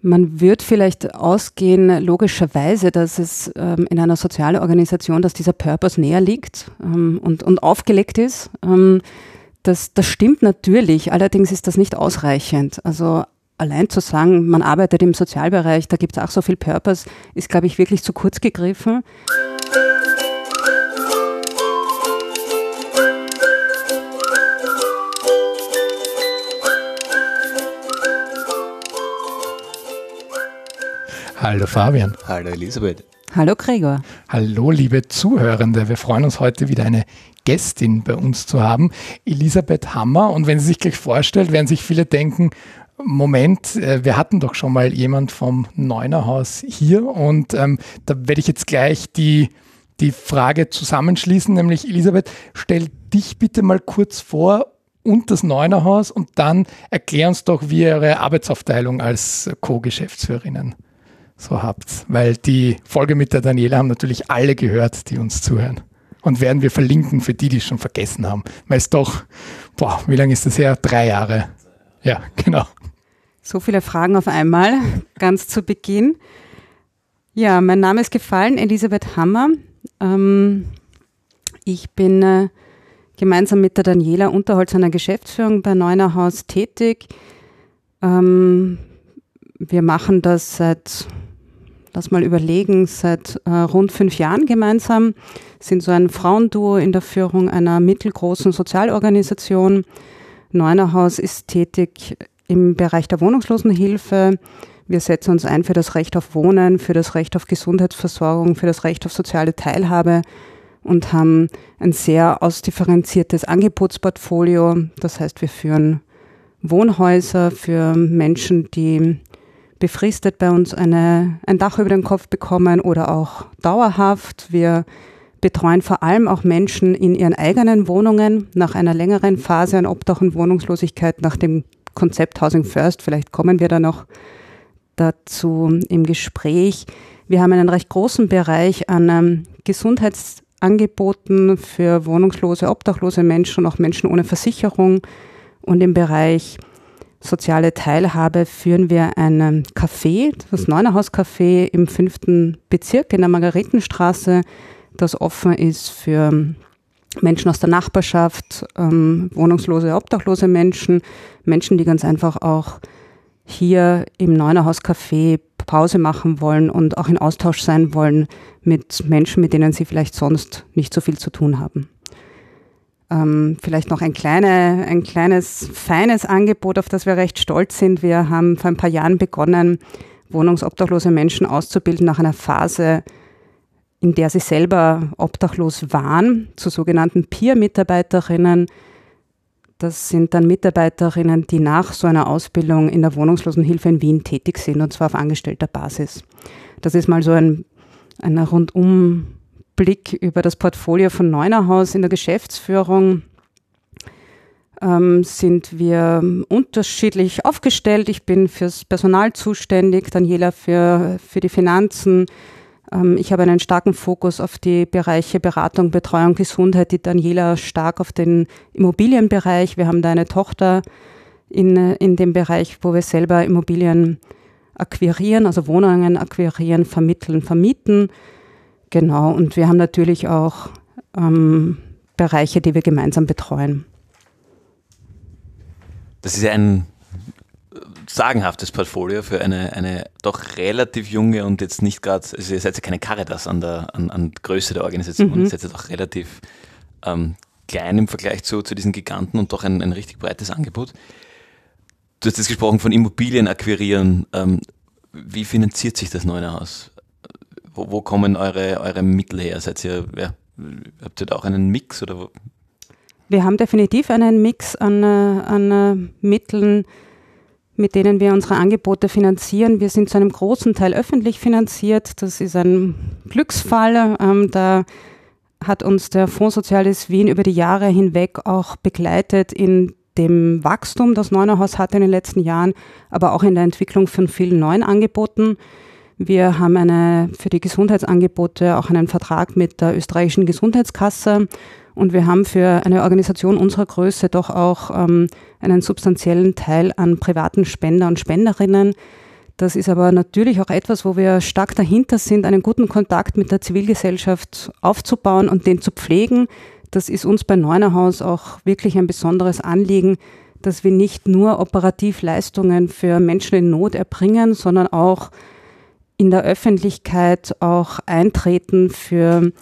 Man wird vielleicht ausgehen, logischerweise, dass es ähm, in einer sozialen Organisation, dass dieser Purpose näher liegt ähm, und, und aufgelegt ist. Ähm, das, das stimmt natürlich, allerdings ist das nicht ausreichend. Also allein zu sagen, man arbeitet im Sozialbereich, da gibt es auch so viel Purpose, ist, glaube ich, wirklich zu kurz gegriffen. Hallo Fabian. Hallo Elisabeth. Hallo Gregor. Hallo liebe Zuhörende. Wir freuen uns heute wieder eine Gästin bei uns zu haben, Elisabeth Hammer. Und wenn sie sich gleich vorstellt, werden sich viele denken, Moment, äh, wir hatten doch schon mal jemand vom Neunerhaus hier und ähm, da werde ich jetzt gleich die, die Frage zusammenschließen, nämlich Elisabeth, stell dich bitte mal kurz vor und das Neunerhaus und dann erklär uns doch, wie eure Arbeitsaufteilung als Co-Geschäftsführerinnen so habt. Weil die Folge mit der Daniela haben natürlich alle gehört, die uns zuhören. Und werden wir verlinken für die, die es schon vergessen haben. Weil es doch, boah, wie lange ist das her? Drei Jahre. Ja, genau. So viele Fragen auf einmal, ganz zu Beginn. Ja, mein Name ist gefallen, Elisabeth Hammer. Ähm, ich bin äh, gemeinsam mit der Daniela Unterholz an der Geschäftsführung bei Neunerhaus tätig. Ähm, wir machen das seit lass mal überlegen, seit äh, rund fünf Jahren gemeinsam, sind so ein Frauenduo in der Führung einer mittelgroßen Sozialorganisation. Neunerhaus ist tätig im Bereich der Wohnungslosenhilfe. Wir setzen uns ein für das Recht auf Wohnen, für das Recht auf Gesundheitsversorgung, für das Recht auf soziale Teilhabe und haben ein sehr ausdifferenziertes Angebotsportfolio. Das heißt, wir führen Wohnhäuser für Menschen, die befristet bei uns eine, ein Dach über den Kopf bekommen oder auch dauerhaft. Wir betreuen vor allem auch Menschen in ihren eigenen Wohnungen nach einer längeren Phase an Obdach und Wohnungslosigkeit nach dem Konzept Housing First. Vielleicht kommen wir da noch dazu im Gespräch. Wir haben einen recht großen Bereich an ähm, Gesundheitsangeboten für wohnungslose, obdachlose Menschen und auch Menschen ohne Versicherung. Und im Bereich soziale Teilhabe führen wir ein Café, das Neunerhaus Café im fünften Bezirk in der Margaretenstraße, das offen ist für Menschen aus der Nachbarschaft, ähm, wohnungslose, obdachlose Menschen, Menschen, die ganz einfach auch hier im Neunerhaus Café Pause machen wollen und auch in Austausch sein wollen mit Menschen, mit denen sie vielleicht sonst nicht so viel zu tun haben. Ähm, vielleicht noch ein, kleine, ein kleines, feines Angebot, auf das wir recht stolz sind. Wir haben vor ein paar Jahren begonnen, wohnungsobdachlose Menschen auszubilden nach einer Phase, in der sie selber obdachlos waren, zu sogenannten Peer-Mitarbeiterinnen. Das sind dann Mitarbeiterinnen, die nach so einer Ausbildung in der Wohnungslosenhilfe in Wien tätig sind, und zwar auf angestellter Basis. Das ist mal so ein, ein rundum Blick über das Portfolio von Neunerhaus in der Geschäftsführung ähm, sind wir unterschiedlich aufgestellt. Ich bin fürs Personal zuständig, Daniela für, für die Finanzen. Ähm, ich habe einen starken Fokus auf die Bereiche Beratung, Betreuung, Gesundheit, die Daniela stark auf den Immobilienbereich. Wir haben da eine Tochter in, in dem Bereich, wo wir selber Immobilien akquirieren, also Wohnungen akquirieren, vermitteln, vermieten. Genau, und wir haben natürlich auch ähm, Bereiche, die wir gemeinsam betreuen. Das ist ja ein sagenhaftes Portfolio für eine, eine doch relativ junge und jetzt nicht gerade, also ihr seid ja keine Caritas an der an, an Größe der Organisation, mhm. ihr seid ja doch relativ ähm, klein im Vergleich zu, zu diesen Giganten und doch ein, ein richtig breites Angebot. Du hast jetzt gesprochen von Immobilien akquirieren. Ähm, wie finanziert sich das neue Haus? Wo, wo kommen eure, eure Mittel her? Seid ihr, ja, habt ihr da auch einen Mix oder? Wir haben definitiv einen Mix an, äh, an äh, Mitteln, mit denen wir unsere Angebote finanzieren. Wir sind zu einem großen Teil öffentlich finanziert. Das ist ein Glücksfall. Ähm, da hat uns der Fonds Soziales Wien über die Jahre hinweg auch begleitet in dem Wachstum, das Neunerhaus hatte in den letzten Jahren, aber auch in der Entwicklung von vielen neuen Angeboten. Wir haben eine, für die Gesundheitsangebote auch einen Vertrag mit der österreichischen Gesundheitskasse und wir haben für eine Organisation unserer Größe doch auch ähm, einen substanziellen Teil an privaten Spender und Spenderinnen, Das ist aber natürlich auch etwas, wo wir stark dahinter sind, einen guten Kontakt mit der Zivilgesellschaft aufzubauen und den zu pflegen. Das ist uns bei Neunerhaus auch wirklich ein besonderes Anliegen, dass wir nicht nur operativ Leistungen für Menschen in Not erbringen, sondern auch in der Öffentlichkeit auch eintreten für,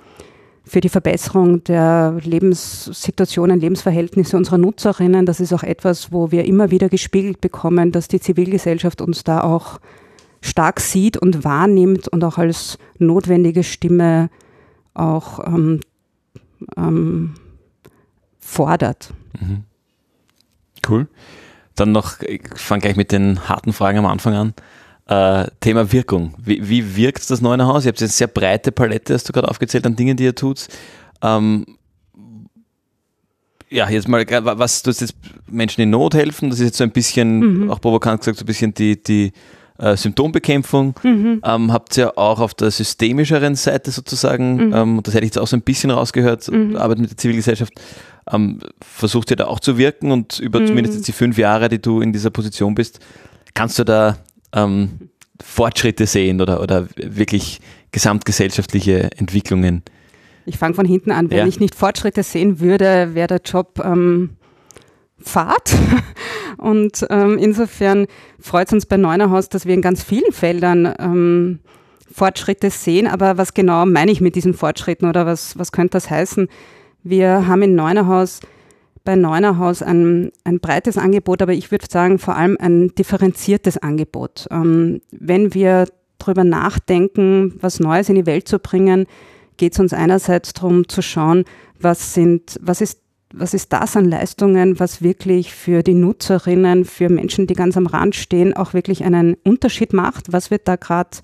für die Verbesserung der Lebenssituationen, Lebensverhältnisse unserer Nutzerinnen. Das ist auch etwas, wo wir immer wieder gespiegelt bekommen, dass die Zivilgesellschaft uns da auch stark sieht und wahrnimmt und auch als notwendige Stimme auch ähm, ähm, fordert. Mhm. Cool. Dann noch, ich fange gleich mit den harten Fragen am Anfang an. Äh, Thema Wirkung. Wie, wie wirkt das neue Haus? Ihr habt jetzt eine sehr breite Palette, hast du gerade aufgezählt, an Dingen, die ihr tut. Ähm, ja, jetzt mal, was du jetzt Menschen in Not helfen, das ist jetzt so ein bisschen, mhm. auch provokant gesagt, so ein bisschen die, die äh, Symptombekämpfung. Mhm. Ähm, habt ihr auch auf der systemischeren Seite sozusagen, mhm. ähm, das hätte ich jetzt auch so ein bisschen rausgehört, mhm. Arbeit mit der Zivilgesellschaft, ähm, versucht ihr da auch zu wirken und über mhm. zumindest jetzt die fünf Jahre, die du in dieser Position bist, kannst du da ähm, Fortschritte sehen oder, oder wirklich gesamtgesellschaftliche Entwicklungen? Ich fange von hinten an. Wenn ja. ich nicht Fortschritte sehen würde, wäre der Job ähm, Fahrt. Und ähm, insofern freut es uns bei Neunerhaus, dass wir in ganz vielen Feldern ähm, Fortschritte sehen. Aber was genau meine ich mit diesen Fortschritten oder was, was könnte das heißen? Wir haben in Neunerhaus bei Neunerhaus ein, ein breites Angebot, aber ich würde sagen vor allem ein differenziertes Angebot. Ähm, wenn wir darüber nachdenken, was Neues in die Welt zu bringen, geht es uns einerseits darum zu schauen, was sind, was ist was ist das an Leistungen, was wirklich für die Nutzerinnen, für Menschen, die ganz am Rand stehen, auch wirklich einen Unterschied macht? Was wird da gerade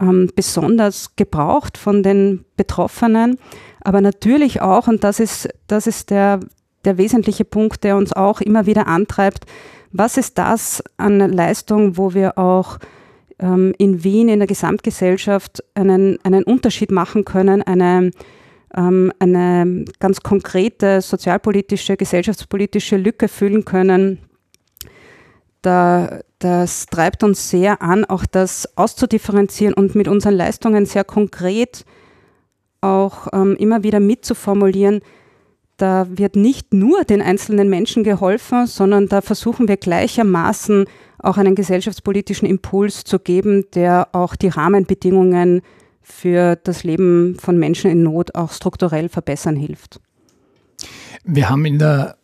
ähm, besonders gebraucht von den Betroffenen? Aber natürlich auch, und das ist, das ist der, der wesentliche Punkt, der uns auch immer wieder antreibt. Was ist das an Leistung, wo wir auch ähm, in Wien in der Gesamtgesellschaft einen, einen Unterschied machen können, eine, ähm, eine ganz konkrete sozialpolitische, gesellschaftspolitische Lücke füllen können? Da, das treibt uns sehr an, auch das auszudifferenzieren und mit unseren Leistungen sehr konkret auch ähm, immer wieder mitzuformulieren, da wird nicht nur den einzelnen Menschen geholfen, sondern da versuchen wir gleichermaßen auch einen gesellschaftspolitischen Impuls zu geben, der auch die Rahmenbedingungen für das Leben von Menschen in Not auch strukturell verbessern hilft. Wir haben in der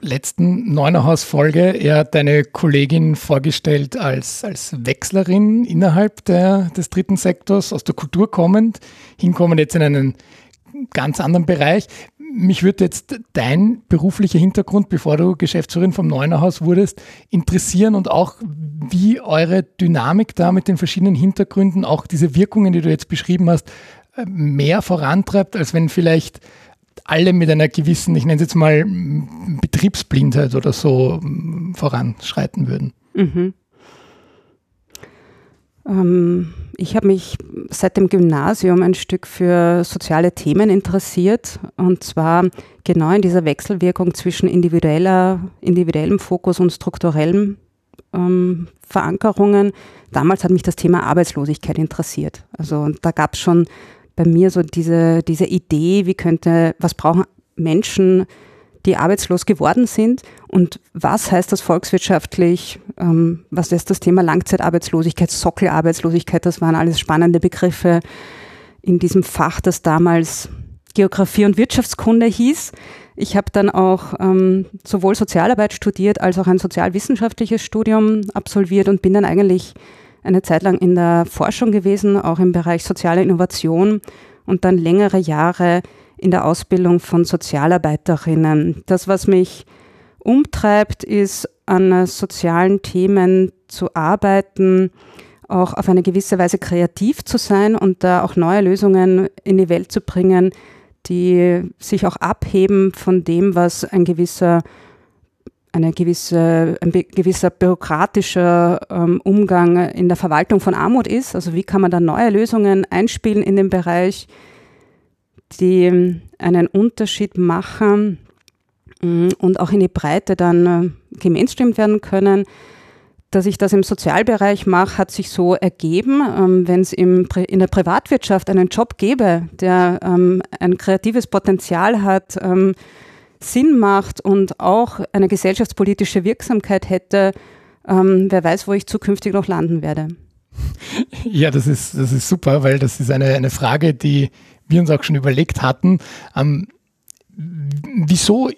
letzten Neunerhaus-Folge eher deine Kollegin vorgestellt als, als Wechslerin innerhalb der, des dritten Sektors, aus der Kultur kommend, hinkommen jetzt in einen ganz anderen Bereich mich würde jetzt dein beruflicher Hintergrund, bevor du Geschäftsführerin vom Neunerhaus wurdest, interessieren und auch wie eure Dynamik da mit den verschiedenen Hintergründen, auch diese Wirkungen, die du jetzt beschrieben hast, mehr vorantreibt, als wenn vielleicht alle mit einer gewissen, ich nenne es jetzt mal Betriebsblindheit oder so voranschreiten würden. Mhm. Ähm, ich habe mich seit dem Gymnasium ein Stück für soziale Themen interessiert und zwar genau in dieser Wechselwirkung zwischen individueller, individuellem Fokus und strukturellem ähm, Verankerungen. Damals hat mich das Thema Arbeitslosigkeit interessiert. Also da gab es schon bei mir so diese, diese Idee, wie könnte, was brauchen Menschen, die arbeitslos geworden sind? Und was heißt das volkswirtschaftlich, ähm, was ist das Thema Langzeitarbeitslosigkeit, Sockelarbeitslosigkeit, das waren alles spannende Begriffe in diesem Fach, das damals Geografie und Wirtschaftskunde hieß. Ich habe dann auch ähm, sowohl Sozialarbeit studiert als auch ein sozialwissenschaftliches Studium absolviert und bin dann eigentlich eine Zeit lang in der Forschung gewesen, auch im Bereich soziale Innovation und dann längere Jahre in der Ausbildung von Sozialarbeiterinnen. Das, was mich umtreibt, ist an sozialen Themen zu arbeiten, auch auf eine gewisse Weise kreativ zu sein und da auch neue Lösungen in die Welt zu bringen, die sich auch abheben von dem, was ein gewisser eine gewisse, ein gewisser bürokratischer ähm, Umgang in der Verwaltung von Armut ist. Also wie kann man da neue Lösungen einspielen in dem Bereich? Die einen Unterschied machen mm, und auch in die Breite dann äh, gemainstreamt werden können. dass ich das im Sozialbereich mache, hat sich so ergeben. Ähm, Wenn es in der Privatwirtschaft einen Job gäbe, der ähm, ein kreatives Potenzial hat, ähm, Sinn macht und auch eine gesellschaftspolitische Wirksamkeit hätte, ähm, wer weiß, wo ich zukünftig noch landen werde. Ja, das ist, das ist super, weil das ist eine, eine Frage, die wir uns auch schon überlegt hatten. Ähm, wieso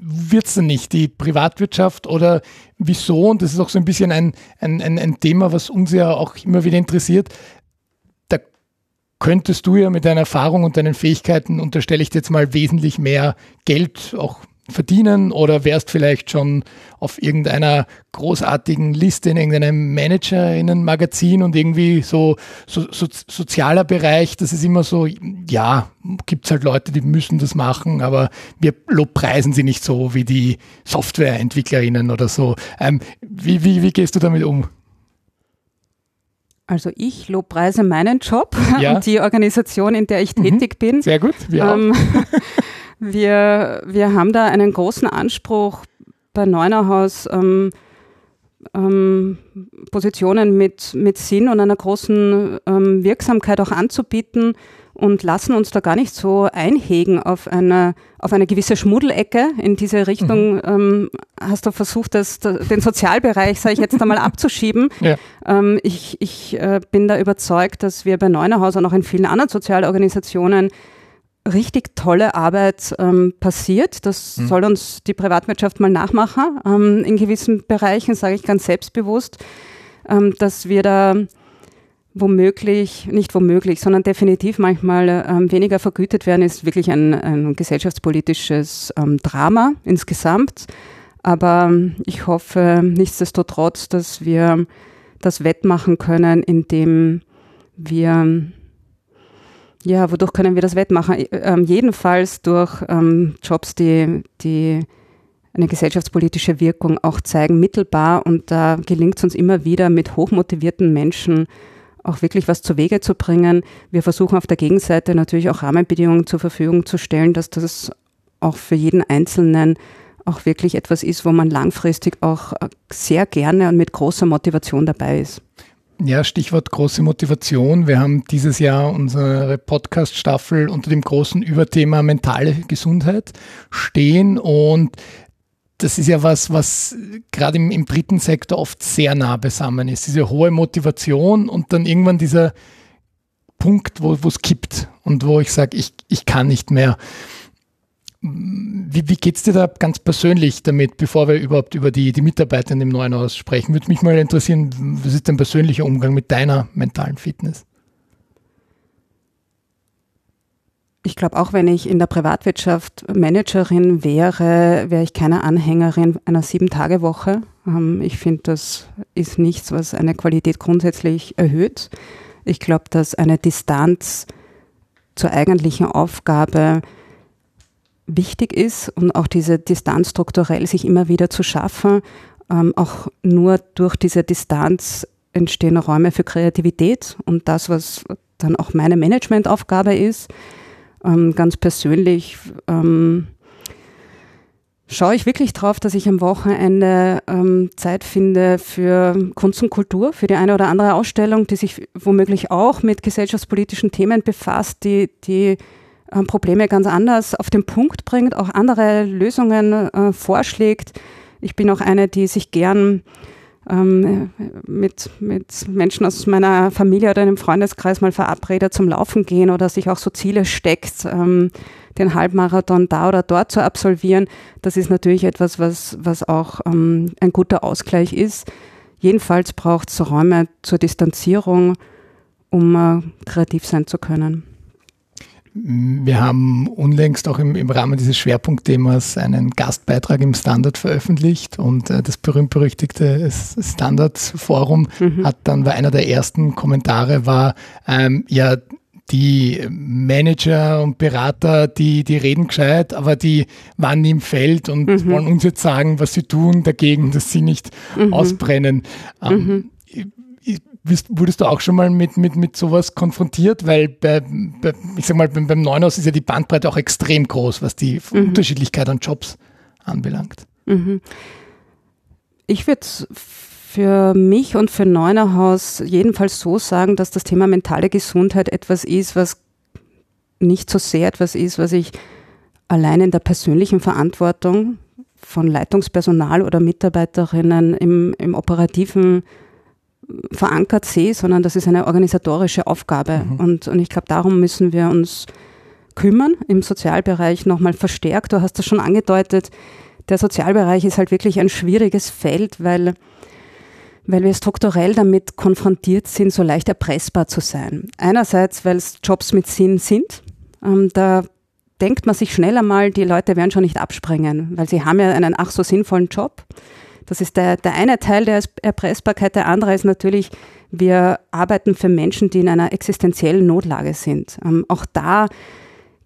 wird es denn nicht die Privatwirtschaft oder wieso, und das ist auch so ein bisschen ein, ein, ein, ein Thema, was uns ja auch immer wieder interessiert, da könntest du ja mit deiner Erfahrung und deinen Fähigkeiten, unterstelle ich dir jetzt mal, wesentlich mehr Geld auch verdienen oder wärst vielleicht schon auf irgendeiner großartigen Liste in irgendeinem Managerinnen-Magazin und irgendwie so, so, so, sozialer Bereich, das ist immer so, ja, gibt es halt Leute, die müssen das machen, aber wir lobpreisen sie nicht so wie die Softwareentwicklerinnen oder so. Ähm, wie, wie, wie gehst du damit um? Also ich lobpreise meinen Job ja. und die Organisation, in der ich mhm. tätig bin. Sehr gut. Wir ähm, Wir, wir haben da einen großen Anspruch bei Neunerhaus, ähm, ähm, Positionen mit, mit Sinn und einer großen ähm, Wirksamkeit auch anzubieten und lassen uns da gar nicht so einhegen auf eine, auf eine gewisse Schmuddelecke. In diese Richtung mhm. ähm, hast du versucht, das, den Sozialbereich, sage ich jetzt einmal, abzuschieben. Ja. Ähm, ich ich äh, bin da überzeugt, dass wir bei Neunerhaus und auch in vielen anderen Sozialorganisationen richtig tolle Arbeit ähm, passiert. Das mhm. soll uns die Privatwirtschaft mal nachmachen. Ähm, in gewissen Bereichen sage ich ganz selbstbewusst, ähm, dass wir da womöglich, nicht womöglich, sondern definitiv manchmal ähm, weniger vergütet werden, ist wirklich ein, ein gesellschaftspolitisches ähm, Drama insgesamt. Aber ich hoffe nichtsdestotrotz, dass wir das wettmachen können, indem wir ja, wodurch können wir das wettmachen? Ähm, jedenfalls durch ähm, Jobs, die, die eine gesellschaftspolitische Wirkung auch zeigen, mittelbar. Und da gelingt es uns immer wieder mit hochmotivierten Menschen auch wirklich was zu Wege zu bringen. Wir versuchen auf der Gegenseite natürlich auch Rahmenbedingungen zur Verfügung zu stellen, dass das auch für jeden Einzelnen auch wirklich etwas ist, wo man langfristig auch sehr gerne und mit großer Motivation dabei ist. Ja, Stichwort große Motivation. Wir haben dieses Jahr unsere Podcast-Staffel unter dem großen Überthema mentale Gesundheit stehen und das ist ja was, was gerade im, im dritten Sektor oft sehr nah beisammen ist. Diese hohe Motivation und dann irgendwann dieser Punkt, wo es kippt und wo ich sage, ich, ich kann nicht mehr. Wie, wie geht es dir da ganz persönlich damit, bevor wir überhaupt über die, die Mitarbeiter in dem neuen Haus sprechen? Würde mich mal interessieren, was ist dein persönlicher Umgang mit deiner mentalen Fitness? Ich glaube, auch wenn ich in der Privatwirtschaft Managerin wäre, wäre ich keine Anhängerin einer Sieben-Tage-Woche. Ähm, ich finde, das ist nichts, was eine Qualität grundsätzlich erhöht. Ich glaube, dass eine Distanz zur eigentlichen Aufgabe wichtig ist und auch diese Distanz strukturell sich immer wieder zu schaffen. Ähm, auch nur durch diese Distanz entstehen Räume für Kreativität und das, was dann auch meine Managementaufgabe ist. Ähm, ganz persönlich ähm, schaue ich wirklich drauf, dass ich am Wochenende ähm, Zeit finde für Kunst und Kultur, für die eine oder andere Ausstellung, die sich womöglich auch mit gesellschaftspolitischen Themen befasst, die, die ähm, Probleme ganz anders auf den Punkt bringt, auch andere Lösungen äh, vorschlägt. Ich bin auch eine, die sich gern ähm, mit, mit Menschen aus meiner Familie oder einem Freundeskreis mal verabredet zum Laufen gehen oder sich auch so Ziele steckt, ähm, den Halbmarathon da oder dort zu absolvieren. Das ist natürlich etwas, was, was auch ähm, ein guter Ausgleich ist. Jedenfalls braucht es Räume zur Distanzierung, um äh, kreativ sein zu können. Wir haben unlängst auch im, im Rahmen dieses Schwerpunktthemas einen Gastbeitrag im Standard veröffentlicht und äh, das berühmt-berüchtigte Standard-Forum mhm. hat dann, war einer der ersten Kommentare war, ähm, ja, die Manager und Berater, die, die reden gescheit, aber die waren nie im Feld und mhm. wollen uns jetzt sagen, was sie tun dagegen, dass sie nicht mhm. ausbrennen. Ähm, mhm wurdest du auch schon mal mit, mit, mit sowas konfrontiert? Weil bei, bei ich sag mal, beim, beim Neunhaus ist ja die Bandbreite auch extrem groß, was die mhm. Unterschiedlichkeit an Jobs anbelangt. Mhm. Ich würde für mich und für Neunerhaus jedenfalls so sagen, dass das Thema mentale Gesundheit etwas ist, was nicht so sehr etwas ist, was ich allein in der persönlichen Verantwortung von Leitungspersonal oder Mitarbeiterinnen im, im operativen verankert sehe, sondern das ist eine organisatorische Aufgabe. Mhm. Und, und ich glaube, darum müssen wir uns kümmern im Sozialbereich nochmal verstärkt. Du hast das schon angedeutet. Der Sozialbereich ist halt wirklich ein schwieriges Feld, weil, weil wir strukturell damit konfrontiert sind, so leicht erpressbar zu sein. Einerseits, weil es Jobs mit Sinn sind. Ähm, da denkt man sich schnell einmal, die Leute werden schon nicht abspringen, weil sie haben ja einen ach so sinnvollen Job. Das ist der, der eine Teil der Erpressbarkeit. Der andere ist natürlich, wir arbeiten für Menschen, die in einer existenziellen Notlage sind. Ähm, auch da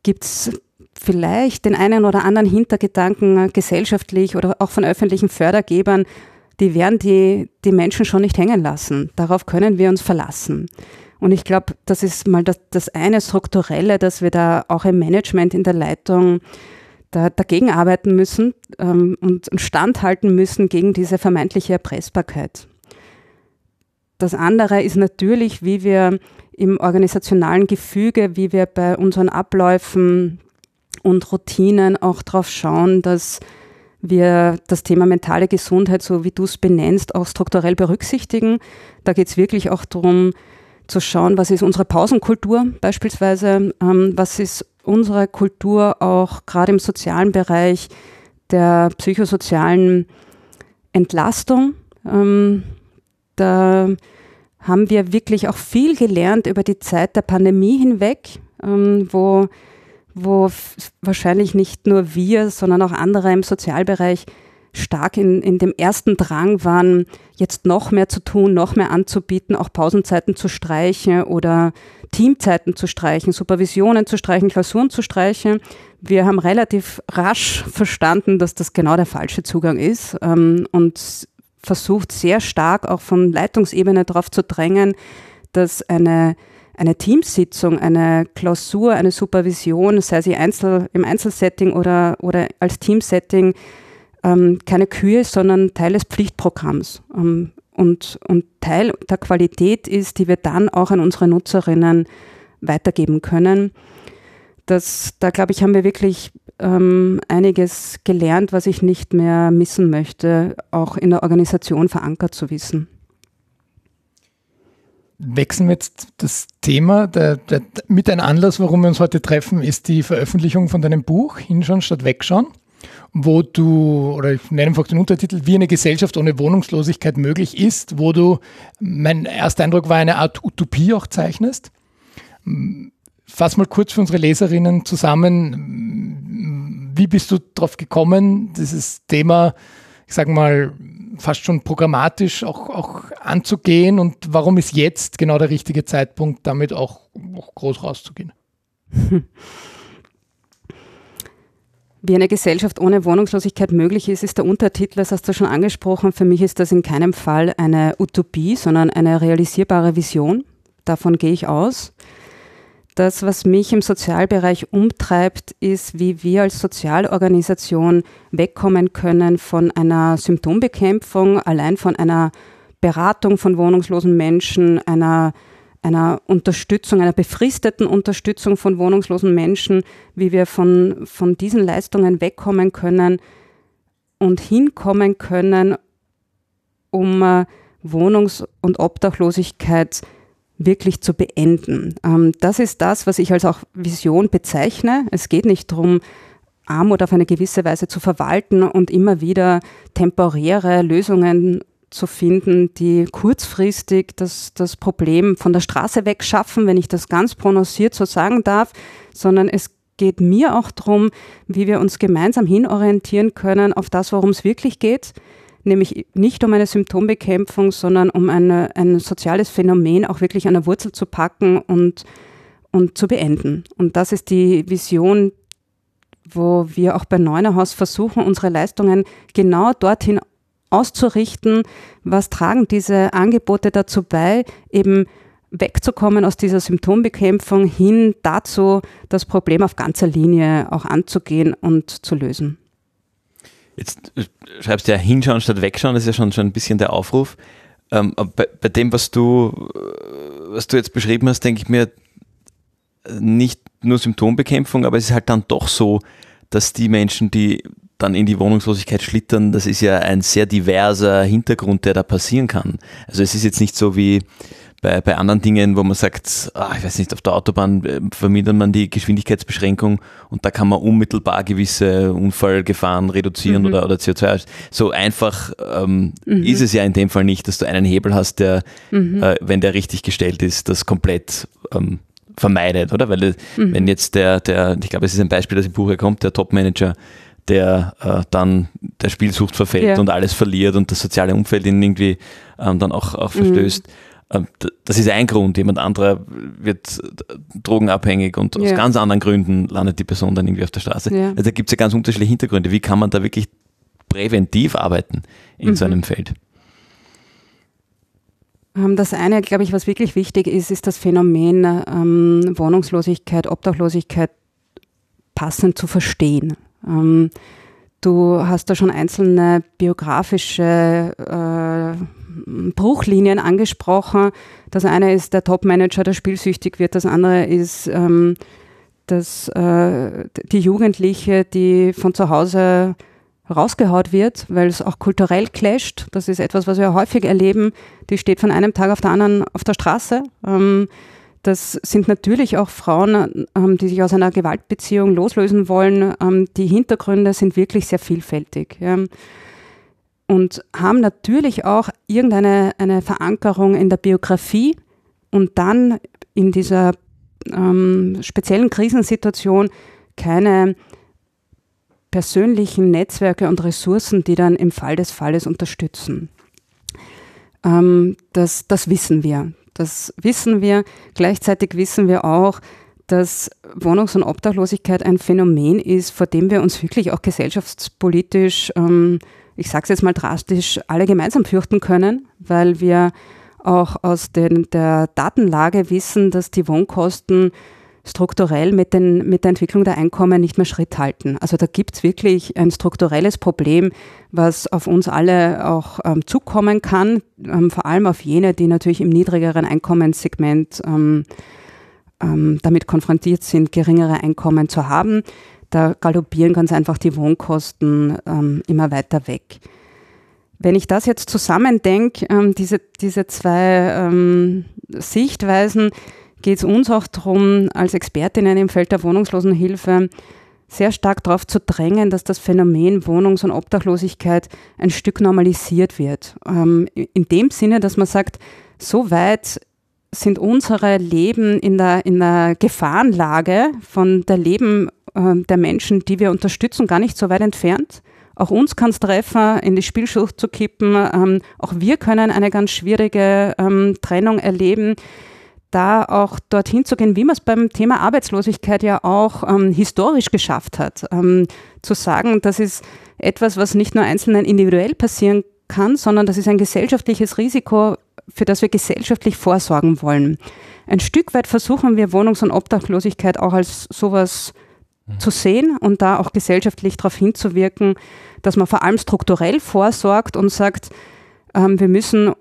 gibt es vielleicht den einen oder anderen Hintergedanken äh, gesellschaftlich oder auch von öffentlichen Fördergebern, die werden die, die Menschen schon nicht hängen lassen. Darauf können wir uns verlassen. Und ich glaube, das ist mal das, das eine Strukturelle, dass wir da auch im Management, in der Leitung da, dagegen arbeiten müssen ähm, und standhalten müssen gegen diese vermeintliche Erpressbarkeit. Das andere ist natürlich, wie wir im organisationalen Gefüge, wie wir bei unseren Abläufen und Routinen auch darauf schauen, dass wir das Thema mentale Gesundheit, so wie du es benennst, auch strukturell berücksichtigen. Da geht es wirklich auch darum, zu schauen, was ist unsere Pausenkultur beispielsweise, ähm, was ist unsere Kultur auch gerade im sozialen Bereich der psychosozialen Entlastung. Ähm, da haben wir wirklich auch viel gelernt über die Zeit der Pandemie hinweg, ähm, wo, wo wahrscheinlich nicht nur wir, sondern auch andere im Sozialbereich stark in, in dem ersten Drang waren, jetzt noch mehr zu tun, noch mehr anzubieten, auch Pausenzeiten zu streichen oder Teamzeiten zu streichen, Supervisionen zu streichen, Klausuren zu streichen. Wir haben relativ rasch verstanden, dass das genau der falsche Zugang ist ähm, und versucht sehr stark auch von Leitungsebene darauf zu drängen, dass eine eine Teamsitzung, eine Klausur, eine Supervision, sei sie einzel, im Einzelsetting oder, oder als Teamsetting, ähm, keine Kühe, sondern Teil des Pflichtprogramms. Ähm, und, und Teil der Qualität ist, die wir dann auch an unsere Nutzerinnen weitergeben können. Das, da glaube ich, haben wir wirklich ähm, einiges gelernt, was ich nicht mehr missen möchte, auch in der Organisation verankert zu wissen. Wechseln wir jetzt das Thema. Der, der, mit ein Anlass, warum wir uns heute treffen, ist die Veröffentlichung von deinem Buch Hinschauen statt Wegschauen wo du, oder ich nenne einfach den Untertitel, wie eine Gesellschaft ohne Wohnungslosigkeit möglich ist, wo du, mein erster Eindruck war, eine Art Utopie auch zeichnest. Fass mal kurz für unsere Leserinnen zusammen, wie bist du darauf gekommen, dieses Thema, ich sage mal, fast schon programmatisch auch, auch anzugehen und warum ist jetzt genau der richtige Zeitpunkt, damit auch, auch groß rauszugehen? Wie eine Gesellschaft ohne Wohnungslosigkeit möglich ist, ist der Untertitel, das hast du schon angesprochen. Für mich ist das in keinem Fall eine Utopie, sondern eine realisierbare Vision. Davon gehe ich aus. Das, was mich im Sozialbereich umtreibt, ist, wie wir als Sozialorganisation wegkommen können von einer Symptombekämpfung, allein von einer Beratung von wohnungslosen Menschen, einer einer Unterstützung, einer befristeten Unterstützung von wohnungslosen Menschen, wie wir von, von diesen Leistungen wegkommen können und hinkommen können, um äh, Wohnungs- und Obdachlosigkeit wirklich zu beenden. Ähm, das ist das, was ich als auch Vision bezeichne. Es geht nicht darum, Armut auf eine gewisse Weise zu verwalten und immer wieder temporäre Lösungen zu finden, die kurzfristig das, das Problem von der Straße wegschaffen, wenn ich das ganz prononciert so sagen darf, sondern es geht mir auch darum, wie wir uns gemeinsam hinorientieren können auf das, worum es wirklich geht, nämlich nicht um eine Symptombekämpfung, sondern um eine, ein soziales Phänomen auch wirklich an der Wurzel zu packen und, und zu beenden. Und das ist die Vision, wo wir auch bei Neunerhaus versuchen, unsere Leistungen genau dorthin auszurichten, was tragen diese Angebote dazu bei, eben wegzukommen aus dieser Symptombekämpfung hin dazu, das Problem auf ganzer Linie auch anzugehen und zu lösen. Jetzt schreibst du ja hinschauen statt wegschauen, das ist ja schon, schon ein bisschen der Aufruf. ähm, bei, bei, dem, was du, was du jetzt beschrieben hast, denke ich mir, nicht nur Symptombekämpfung, aber es ist halt dann doch so, dass die Menschen, die dann in die Wohnungslosigkeit schlittern, das ist ja ein sehr diverser Hintergrund, der da passieren kann. Also es ist jetzt nicht so wie bei, bei anderen Dingen, wo man sagt, ach, ich weiß nicht, auf der Autobahn äh, vermindert man die Geschwindigkeitsbeschränkung und da kann man unmittelbar gewisse Unfallgefahren reduzieren mhm. oder, oder CO2. So einfach ähm, mhm. ist es ja in dem Fall nicht, dass du einen Hebel hast, der, mhm. äh, wenn der richtig gestellt ist, das komplett ähm, vermeidet, oder? Weil mhm. wenn jetzt der, der, ich glaube, es ist ein Beispiel, das im Buch kommt, der Topmanager, der äh, dann der Spielsucht verfällt ja. und alles verliert und das soziale Umfeld ihn irgendwie ähm, dann auch, auch verstößt. Mhm. Ähm, das ist ein Grund. Jemand anderer wird drogenabhängig und ja. aus ganz anderen Gründen landet die Person dann irgendwie auf der Straße. Ja. Also da gibt es ja ganz unterschiedliche Hintergründe. Wie kann man da wirklich präventiv arbeiten in mhm. so einem Feld? Ähm, das eine, glaube ich, was wirklich wichtig ist, ist das Phänomen ähm, Wohnungslosigkeit, Obdachlosigkeit passend zu verstehen. Ähm, du hast da schon einzelne biografische äh, Bruchlinien angesprochen. Das eine ist der Topmanager, der spielsüchtig wird. Das andere ist ähm, dass, äh, die Jugendliche, die von zu Hause rausgehaut wird, weil es auch kulturell clasht. Das ist etwas, was wir häufig erleben. Die steht von einem Tag auf der anderen auf der Straße. Ähm, das sind natürlich auch Frauen, ähm, die sich aus einer Gewaltbeziehung loslösen wollen. Ähm, die Hintergründe sind wirklich sehr vielfältig. Und haben natürlich auch irgendeine eine Verankerung in der Biografie und dann in dieser speziellen Krisensituation keine persönlichen Netzwerke und Ressourcen, die dann im Fall des Falles unterstützen. Ähm, das, das wissen wir. Das wissen wir. Gleichzeitig wissen wir auch, dass Wohnungs- und Obdachlosigkeit ein Phänomen ist, vor dem wir uns wirklich auch gesellschaftspolitisch, ähm, ich sage es jetzt mal drastisch, alle gemeinsam fürchten können, weil wir auch aus den, der Datenlage wissen, dass die Wohnkosten strukturell mit, den, mit der Entwicklung der Einkommen nicht mehr Schritt halten. Also da gibt es wirklich ein strukturelles Problem, was auf uns alle auch ähm, zukommen kann, ähm, vor allem auf jene, die natürlich im niedrigeren Einkommenssegment ähm, ähm damit konfrontiert sind, geringere Einkommen zu haben. Da galoppieren ganz einfach die Wohnkosten ähm, immer weiter weg. Wenn ich das jetzt zusammendenke, ähm, diese, diese zwei Sichtweisen, geht es uns auch darum, als Expertinnen im Feld der Wohnungslosenhilfe sehr stark darauf zu drängen, dass das Phänomen Wohnungs- und Obdachlosigkeit ein Stück normalisiert wird. Ähm, in dem Sinne, dass man sagt, so weit sind unsere Leben in der, in der Gefahrenlage von der Leben äh, der Menschen, die wir unterstützen, gar nicht so weit entfernt. Auch uns kann es treffen, in die Spielschucht zu kippen. Ähm, auch wir können eine ganz schwierige ähm, Trennung erleben da auch dorthin zu gehen, wie man es beim Thema Arbeitslosigkeit ja auch ähm, historisch geschafft hat. Ähm, zu sagen, das ist etwas, was nicht nur Einzelnen individuell passieren kann, sondern das ist ein gesellschaftliches Risiko, für das wir gesellschaftlich vorsorgen wollen. Ein Stück weit versuchen wir Wohnungs- und Obdachlosigkeit auch als sowas mhm. zu sehen und da auch gesellschaftlich darauf hinzuwirken, dass man vor allem strukturell vorsorgt und sagt, ähm, wir müssen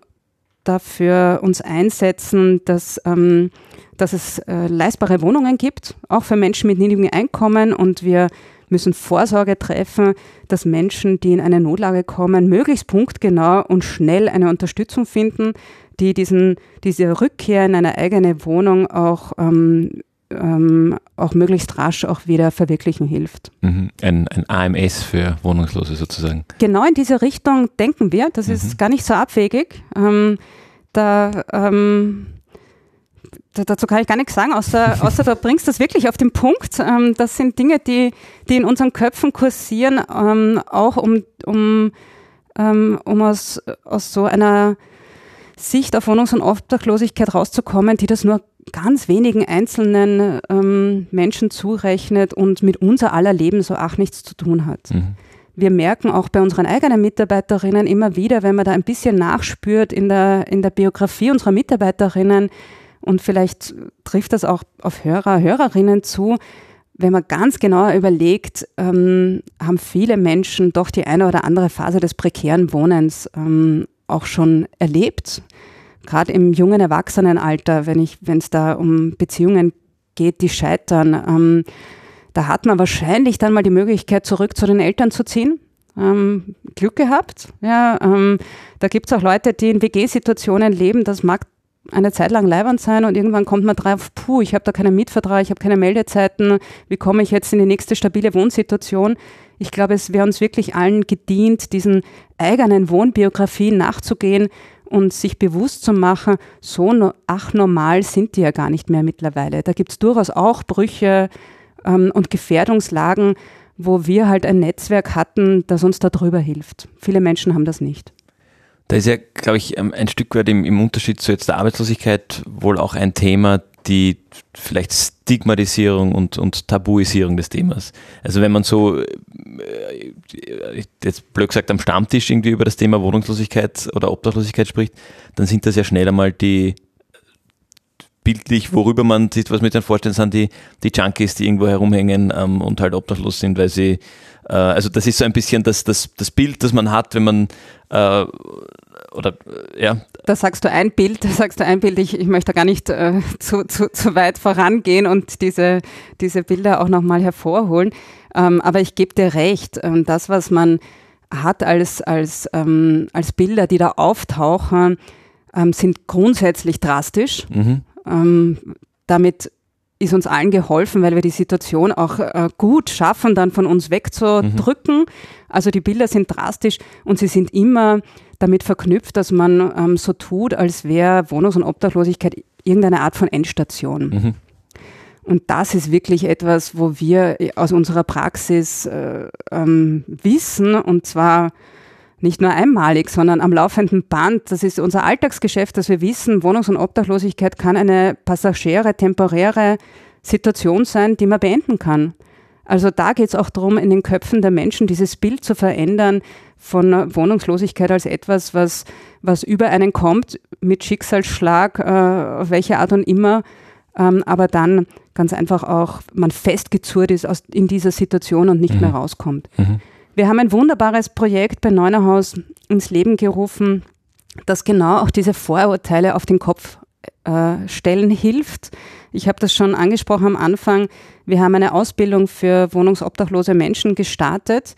dafür uns einsetzen, dass, ähm, dass es äh, leistbare Wohnungen gibt, auch für Menschen mit niedrigem Einkommen. Und wir müssen Vorsorge treffen, dass Menschen, die in eine Notlage kommen, möglichst punktgenau und schnell eine Unterstützung finden, die diesen, diese Rückkehr in eine eigene Wohnung auch ähm, ähm, auch möglichst rasch auch wieder verwirklichen hilft. Mhm. Ein, ein AMS für Wohnungslose sozusagen. Genau in diese Richtung denken wir. Das mhm. ist gar nicht so abwegig. Ähm, da, ähm, da, dazu kann ich gar nichts sagen, außer, außer du bringst das wirklich auf den Punkt. Ähm, das sind Dinge, die, die in unseren Köpfen kursieren, ähm, auch um, um, ähm, um aus, aus so einer Sicht auf Wohnungs- und Obdachlosigkeit rauszukommen, die das nur ganz wenigen einzelnen ähm, Menschen zurechnet und mit unser aller Leben so auch nichts zu tun hat. Mhm. Wir merken auch bei unseren eigenen Mitarbeiterinnen immer wieder, wenn man da ein bisschen nachspürt in der, in der Biografie unserer Mitarbeiterinnen und vielleicht trifft das auch auf Hörer, Hörerinnen zu, wenn man ganz genau überlegt, ähm, haben viele Menschen doch die eine oder andere Phase des prekären Wohnens ähm, auch schon erlebt. Gerade im jungen Erwachsenenalter, wenn ich, wenn es da um Beziehungen geht, die scheitern, ähm, da hat man wahrscheinlich dann mal die Möglichkeit, zurück zu den Eltern zu ziehen. Ähm, Glück gehabt. Ja, ähm, da gibt es auch Leute, die in WG-Situationen leben. Das mag eine Zeit lang leibend sein und irgendwann kommt man drauf, puh, ich habe da keinen Mietvertrag, ich habe keine Meldezeiten, wie komme ich jetzt in die nächste stabile Wohnsituation? Ich glaube, es wäre uns wirklich allen gedient, diesen eigenen Wohnbiografien nachzugehen und sich bewusst zu machen, so no, ach normal sind die ja gar nicht mehr mittlerweile. Da gibt es durchaus auch Brüche ähm, und Gefährdungslagen, wo wir halt ein Netzwerk hatten, das uns darüber hilft. Viele Menschen haben das nicht. Da ist ja, glaube ich, ähm, ein Stück weit im, im, Unterschied zu jetzt der Arbeitslosigkeit wohl auch ein Thema, die vielleicht Stigmatisierung und, und Tabuisierung des Themas. Also wenn man so, äh, jetzt blöd gesagt, am Stammtisch irgendwie über das Thema Wohnungslosigkeit oder Obdachlosigkeit spricht, dann sind das ja schnell einmal die bildlich, worüber man sieht, was mit den vorstellen, sind die, die Junkies, die irgendwo herumhängen ähm, und halt obdachlos sind, weil sie, äh, also das ist so ein bisschen das, das, das Bild, das man hat, wenn man äh, oder äh, ja. Da sagst du ein Bild, da sagst du ein Bild, ich, ich möchte gar nicht äh, zu, zu, zu weit vorangehen und diese, diese Bilder auch nochmal hervorholen. Ähm, aber ich gebe dir recht, ähm, das, was man hat als, als, ähm, als Bilder, die da auftauchen, ähm, sind grundsätzlich drastisch. Mhm. Ähm, damit ist uns allen geholfen, weil wir die Situation auch äh, gut schaffen, dann von uns wegzudrücken. Mhm. Also die Bilder sind drastisch und sie sind immer damit verknüpft, dass man ähm, so tut, als wäre Wohnungs- und Obdachlosigkeit irgendeine Art von Endstation. Mhm. Und das ist wirklich etwas, wo wir aus unserer Praxis äh, ähm, wissen, und zwar nicht nur einmalig, sondern am laufenden Band. Das ist unser Alltagsgeschäft, dass wir wissen, Wohnungs- und Obdachlosigkeit kann eine passagiere, temporäre Situation sein, die man beenden kann. Also da geht es auch darum, in den Köpfen der Menschen dieses Bild zu verändern von Wohnungslosigkeit als etwas, was, was über einen kommt, mit Schicksalsschlag, äh, auf welche Art und immer, ähm, aber dann ganz einfach auch man festgezurrt ist aus, in dieser Situation und nicht mhm. mehr rauskommt. Mhm. Wir haben ein wunderbares Projekt bei Neunerhaus ins Leben gerufen, das genau auch diese Vorurteile auf den Kopf äh, stellen hilft. Ich habe das schon angesprochen am Anfang. Wir haben eine Ausbildung für wohnungsobdachlose Menschen gestartet.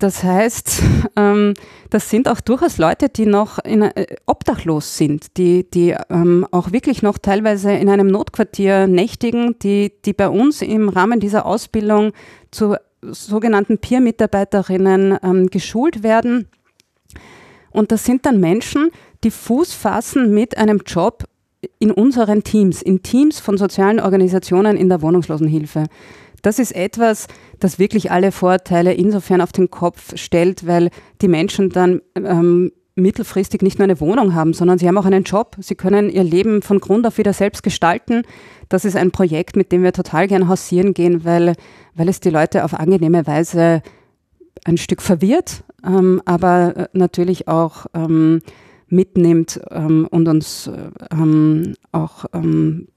Das heißt, ähm, das sind auch durchaus Leute, die noch in, äh, obdachlos sind, die, die ähm, auch wirklich noch teilweise in einem Notquartier nächtigen, die, die bei uns im Rahmen dieser Ausbildung zu sogenannten Peer-Mitarbeiterinnen ähm, geschult werden. Und das sind dann Menschen, die Fuß fassen mit einem Job in unseren Teams, in Teams von sozialen Organisationen in der Wohnungslosenhilfe. Das ist etwas, das wirklich alle Vorteile insofern auf den Kopf stellt, weil die Menschen dann ähm, mittelfristig nicht nur eine Wohnung haben, sondern sie haben auch einen Job. Sie können ihr Leben von Grund auf wieder selbst gestalten. Das ist ein Projekt, mit dem wir total gern hausieren gehen, weil weil es die Leute auf angenehme Weise ein Stück verwirrt, ähm, aber äh, natürlich auch ähm, mitnimmt ähm, und uns ähm, auch ähm,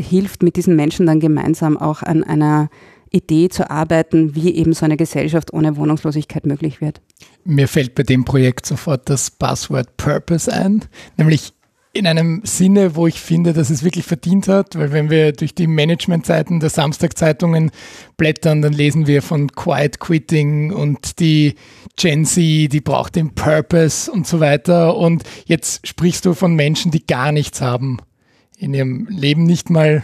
hilft, mit diesen Menschen dann gemeinsam auch an einer Idee zu arbeiten, wie eben so eine Gesellschaft ohne Wohnungslosigkeit möglich wird. Mir fällt bei dem Projekt sofort das Passwort Purpose ein, nämlich in einem Sinne, wo ich finde, dass es wirklich verdient hat, weil wenn wir durch die Managementzeiten der Samstagzeitungen blättern, dann lesen wir von Quiet Quitting und die Gen Z, die braucht den Purpose und so weiter. Und jetzt sprichst du von Menschen, die gar nichts haben in ihrem Leben, nicht mal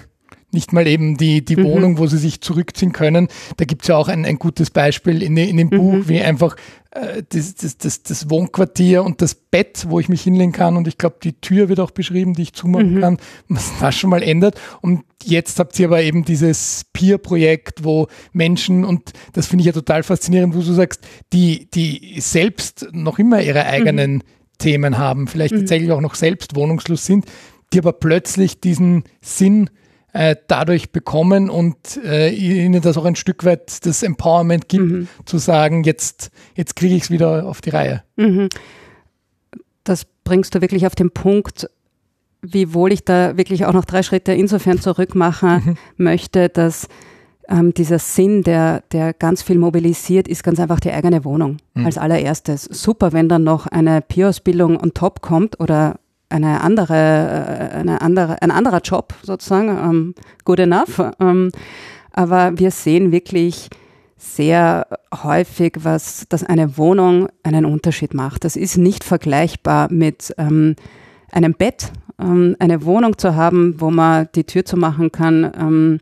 nicht mal eben die, die mhm. Wohnung, wo sie sich zurückziehen können. Da gibt es ja auch ein, ein gutes Beispiel in, in dem mhm. Buch, wie einfach äh, das, das, das, das Wohnquartier und das Bett, wo ich mich hinlegen kann und ich glaube, die Tür wird auch beschrieben, die ich zumachen mhm. kann, was das schon mal ändert. Und jetzt habt ihr aber eben dieses Peer-Projekt, wo Menschen, und das finde ich ja total faszinierend, wo du sagst, die, die selbst noch immer ihre eigenen mhm. Themen haben, vielleicht mhm. tatsächlich auch noch selbst wohnungslos sind, die aber plötzlich diesen Sinn äh, dadurch bekommen und äh, ihnen das auch ein Stück weit das Empowerment gibt, mhm. zu sagen, jetzt, jetzt kriege ich es wieder auf die Reihe. Mhm. Das bringst du wirklich auf den Punkt, wiewohl ich da wirklich auch noch drei Schritte insofern zurück machen mhm. möchte, dass ähm, dieser Sinn, der, der ganz viel mobilisiert, ist ganz einfach die eigene Wohnung mhm. als allererstes. Super, wenn dann noch eine Peer-Ausbildung on top kommt oder eine andere, äh, eine andere, ein anderer Job sozusagen, ähm, good enough. Ähm, aber wir sehen wirklich sehr häufig, was, dass eine Wohnung einen Unterschied macht. Das ist nicht vergleichbar mit ähm, einem Bett, ähm, eine Wohnung zu haben, wo man die Tür zu machen kann, ähm,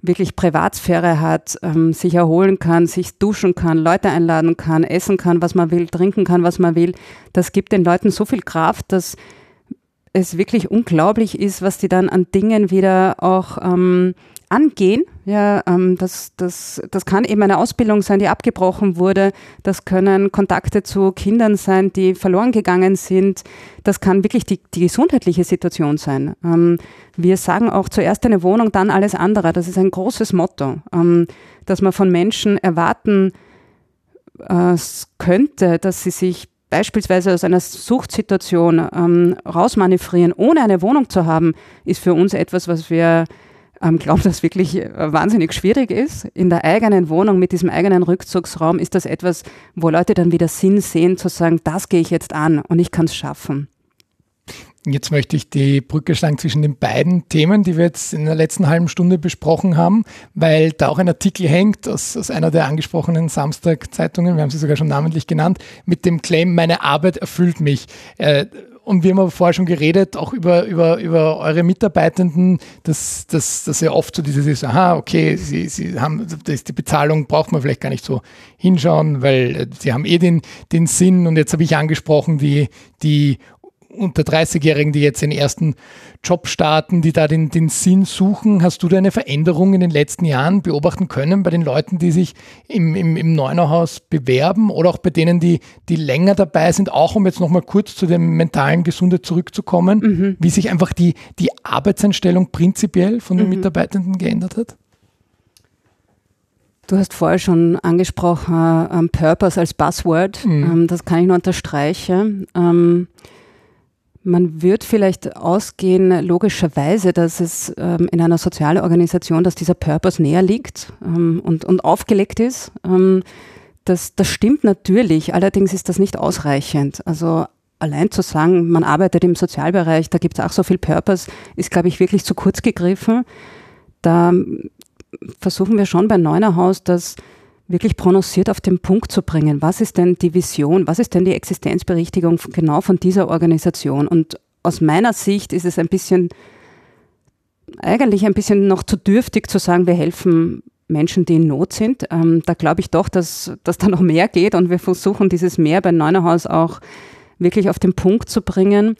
wirklich Privatsphäre hat, ähm, sich erholen kann, sich duschen kann, Leute einladen kann, essen kann, was man will, trinken kann, was man will. Das gibt den Leuten so viel Kraft, dass es wirklich unglaublich ist, was die dann an Dingen wieder auch ähm, angehen. Ja, ähm, das, das, das kann eben eine Ausbildung sein, die abgebrochen wurde. Das können Kontakte zu Kindern sein, die verloren gegangen sind. Das kann wirklich die, die gesundheitliche Situation sein. Ähm, wir sagen auch zuerst eine Wohnung, dann alles andere. Das ist ein großes Motto, ähm, dass man von Menschen erwarten äh, könnte, dass sie sich beispielsweise aus einer Suchtsituation ähm, rausmanövrieren, ohne eine Wohnung zu haben, ist für uns etwas, was wir ähm, glauben, dass wirklich äh, wahnsinnig schwierig ist. In der eigenen Wohnung mit diesem eigenen Rückzugsraum ist das etwas, wo Leute dann wieder Sinn sehen, zu sagen, das gehe ich jetzt an und ich kann es schaffen. Jetzt möchte ich die Brücke schlagen zwischen den beiden Themen, die wir jetzt in der letzten halben Stunde besprochen haben, weil da auch ein Artikel hängt aus, aus einer der angesprochenen Samstag-Zeitungen, wir haben sie sogar schon namentlich genannt, mit dem Claim, meine Arbeit erfüllt mich. Äh, und wir haben aber vorher schon geredet, auch über, über, über eure Mitarbeitenden, dass, dass, dass ja oft so dieses ist, aha, okay, sie, sie haben, das, die Bezahlung braucht man vielleicht gar nicht so hinschauen, weil äh, sie haben eh den, den Sinn und jetzt habe ich angesprochen, die, die unter 30-Jährigen, die jetzt den ersten Job starten, die da den, den Sinn suchen. Hast du da eine Veränderung in den letzten Jahren beobachten können bei den Leuten, die sich im, im, im Neunerhaus bewerben oder auch bei denen, die, die länger dabei sind, auch um jetzt nochmal kurz zu der mentalen Gesundheit zurückzukommen, mhm. wie sich einfach die, die Arbeitseinstellung prinzipiell von den mhm. Mitarbeitenden geändert hat? Du hast vorher schon angesprochen, ähm, Purpose als Buzzword. Mhm. Ähm, das kann ich nur unterstreichen. Ähm, man wird vielleicht ausgehen, logischerweise, dass es ähm, in einer sozialen Organisation, dass dieser Purpose näher liegt ähm, und, und aufgelegt ist. Ähm, das, das stimmt natürlich, allerdings ist das nicht ausreichend. Also allein zu sagen, man arbeitet im Sozialbereich, da gibt es auch so viel Purpose, ist, glaube ich, wirklich zu kurz gegriffen. Da versuchen wir schon bei Neunerhaus, dass wirklich prononciert auf den Punkt zu bringen. Was ist denn die Vision? Was ist denn die Existenzberichtigung genau von dieser Organisation? Und aus meiner Sicht ist es ein bisschen, eigentlich ein bisschen noch zu dürftig zu sagen, wir helfen Menschen, die in Not sind. Ähm, da glaube ich doch, dass, dass da noch mehr geht und wir versuchen dieses Mehr bei Neunerhaus auch wirklich auf den Punkt zu bringen.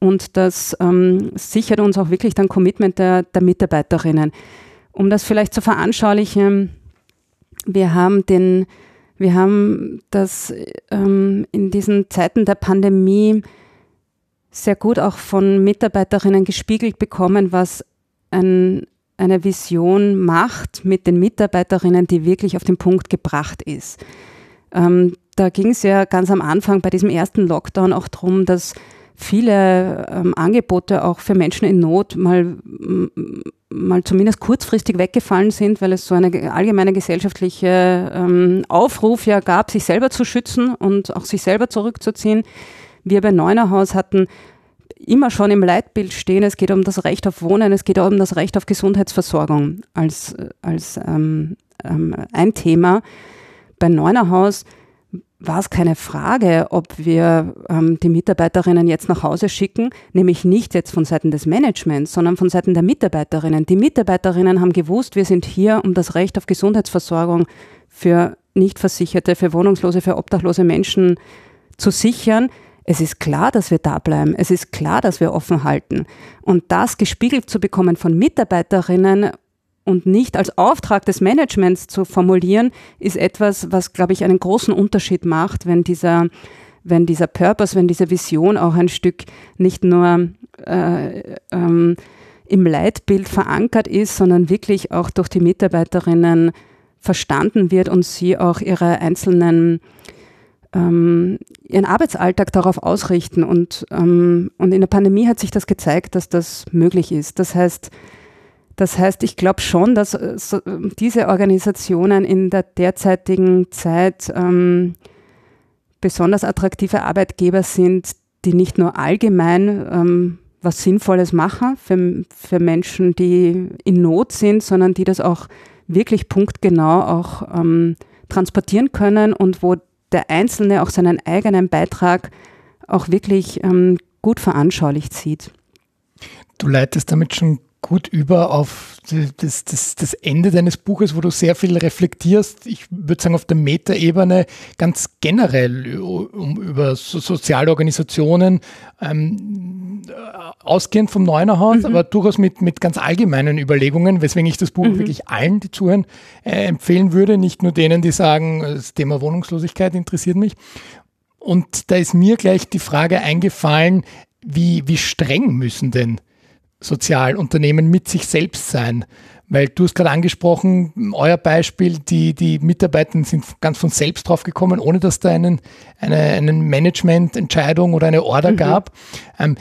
Und das ähm, sichert uns auch wirklich dann Commitment der, der Mitarbeiterinnen. Um das vielleicht zu veranschaulichen, wir haben den, wir haben das ähm, in diesen Zeiten der Pandemie sehr gut auch von Mitarbeiterinnen gespiegelt bekommen, was ein, eine Vision macht mit den Mitarbeiterinnen, die wirklich auf den Punkt gebracht ist. Ähm, da ging es ja ganz am Anfang bei diesem ersten Lockdown auch darum, dass viele ähm, Angebote auch für Menschen in Not mal, mal zumindest kurzfristig weggefallen sind, weil es so eine allgemeine gesellschaftliche ähm, Aufruf ja gab, sich selber zu schützen und auch sich selber zurückzuziehen. Wir bei Neunerhaus hatten immer schon im Leitbild stehen, es geht um das Recht auf Wohnen, es geht auch um das Recht auf Gesundheitsversorgung als, als ähm, ähm, ein Thema. Bei Neunerhaus war es keine Frage, ob wir ähm, die Mitarbeiterinnen jetzt nach Hause schicken, nämlich nicht jetzt von Seiten des Managements, sondern von Seiten der Mitarbeiterinnen. Die Mitarbeiterinnen haben gewusst, wir sind hier, um das Recht auf Gesundheitsversorgung für Nichtversicherte, für Wohnungslose, für obdachlose Menschen zu sichern. Es ist klar, dass wir da bleiben. Es ist klar, dass wir offen halten. Und das gespiegelt zu bekommen von Mitarbeiterinnen und nicht als Auftrag des Managements zu formulieren, ist etwas, was, glaube ich, einen großen Unterschied macht, wenn dieser, wenn dieser Purpose, wenn diese Vision auch ein Stück nicht nur äh, ähm, im Leitbild verankert ist, sondern wirklich auch durch die Mitarbeiterinnen verstanden wird und sie auch ihre einzelnen ähm, ihren Arbeitsalltag darauf ausrichten. Und, ähm, und in der Pandemie hat sich das gezeigt, dass das möglich ist. Das heißt, Das heißt, ich glaube schon, dass äh, so, diese Organisationen in der derzeitigen Zeit ähm, besonders attraktive Arbeitgeber sind, die nicht nur allgemein ähm, was Sinnvolles machen für, für Menschen, die in Not sind, sondern die das auch wirklich punktgenau auch ähm, transportieren können und wo der Einzelne auch seinen eigenen Beitrag auch wirklich ähm, gut veranschaulicht sieht. Du leitest damit schon gut über auf das, das, das Ende deines Buches, wo du sehr viel reflektierst. Ich würde sagen, auf der Metaebene ganz generell um, über so soziale Organisationen, ähm, ausgehend vom Neunerhaus, mhm. aber durchaus mit, mit ganz allgemeinen Überlegungen, weswegen ich das Buch mhm. wirklich allen, die zuhören, äh, empfehlen würde, nicht nur denen, die sagen, das Thema Wohnungslosigkeit interessiert mich. Und da ist mir gleich die Frage eingefallen, wie, wie streng müssen denn Sozialunternehmen mit sich selbst sein. Weil du hast gerade angesprochen, euer Beispiel, die, die Mitarbeiter sind ganz von selbst drauf gekommen, ohne dass da einen, eine einen Managemententscheidung oder eine Order mhm. gab. Ähm,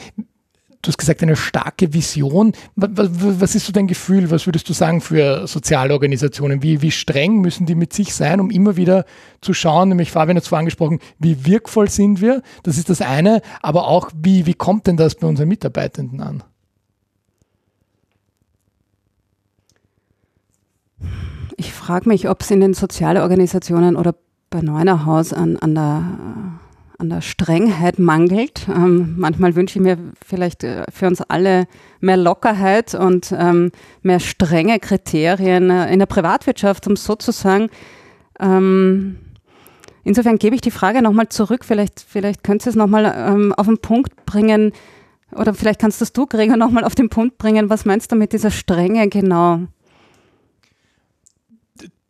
du hast gesagt, eine starke Vision. Was, was, ist so dein Gefühl? Was würdest du sagen für Sozialorganisationen? Wie, wie streng müssen die mit sich sein, um immer wieder zu schauen? Nämlich Fabian hat es vorhin angesprochen, wie wirkvoll sind wir? Das ist das eine. Aber auch, wie, wie kommt denn das bei unseren Mitarbeitenden an? Ich frage mich, ob es in den Sozialorganisationen oder bei Neunerhaus an, an, der, an der Strengheit mangelt. Ähm, manchmal wünsche ich mir vielleicht äh, für uns alle mehr Lockerheit und ähm, mehr strenge Kriterien äh, in der Privatwirtschaft, um sozusagen ähm, Insofern gebe ich die Frage nochmal zurück. Vielleicht, vielleicht könntest du es nochmal ähm, auf den Punkt bringen, oder vielleicht kannst das du, Gregor, nochmal auf den Punkt bringen. Was meinst du mit dieser Strenge genau?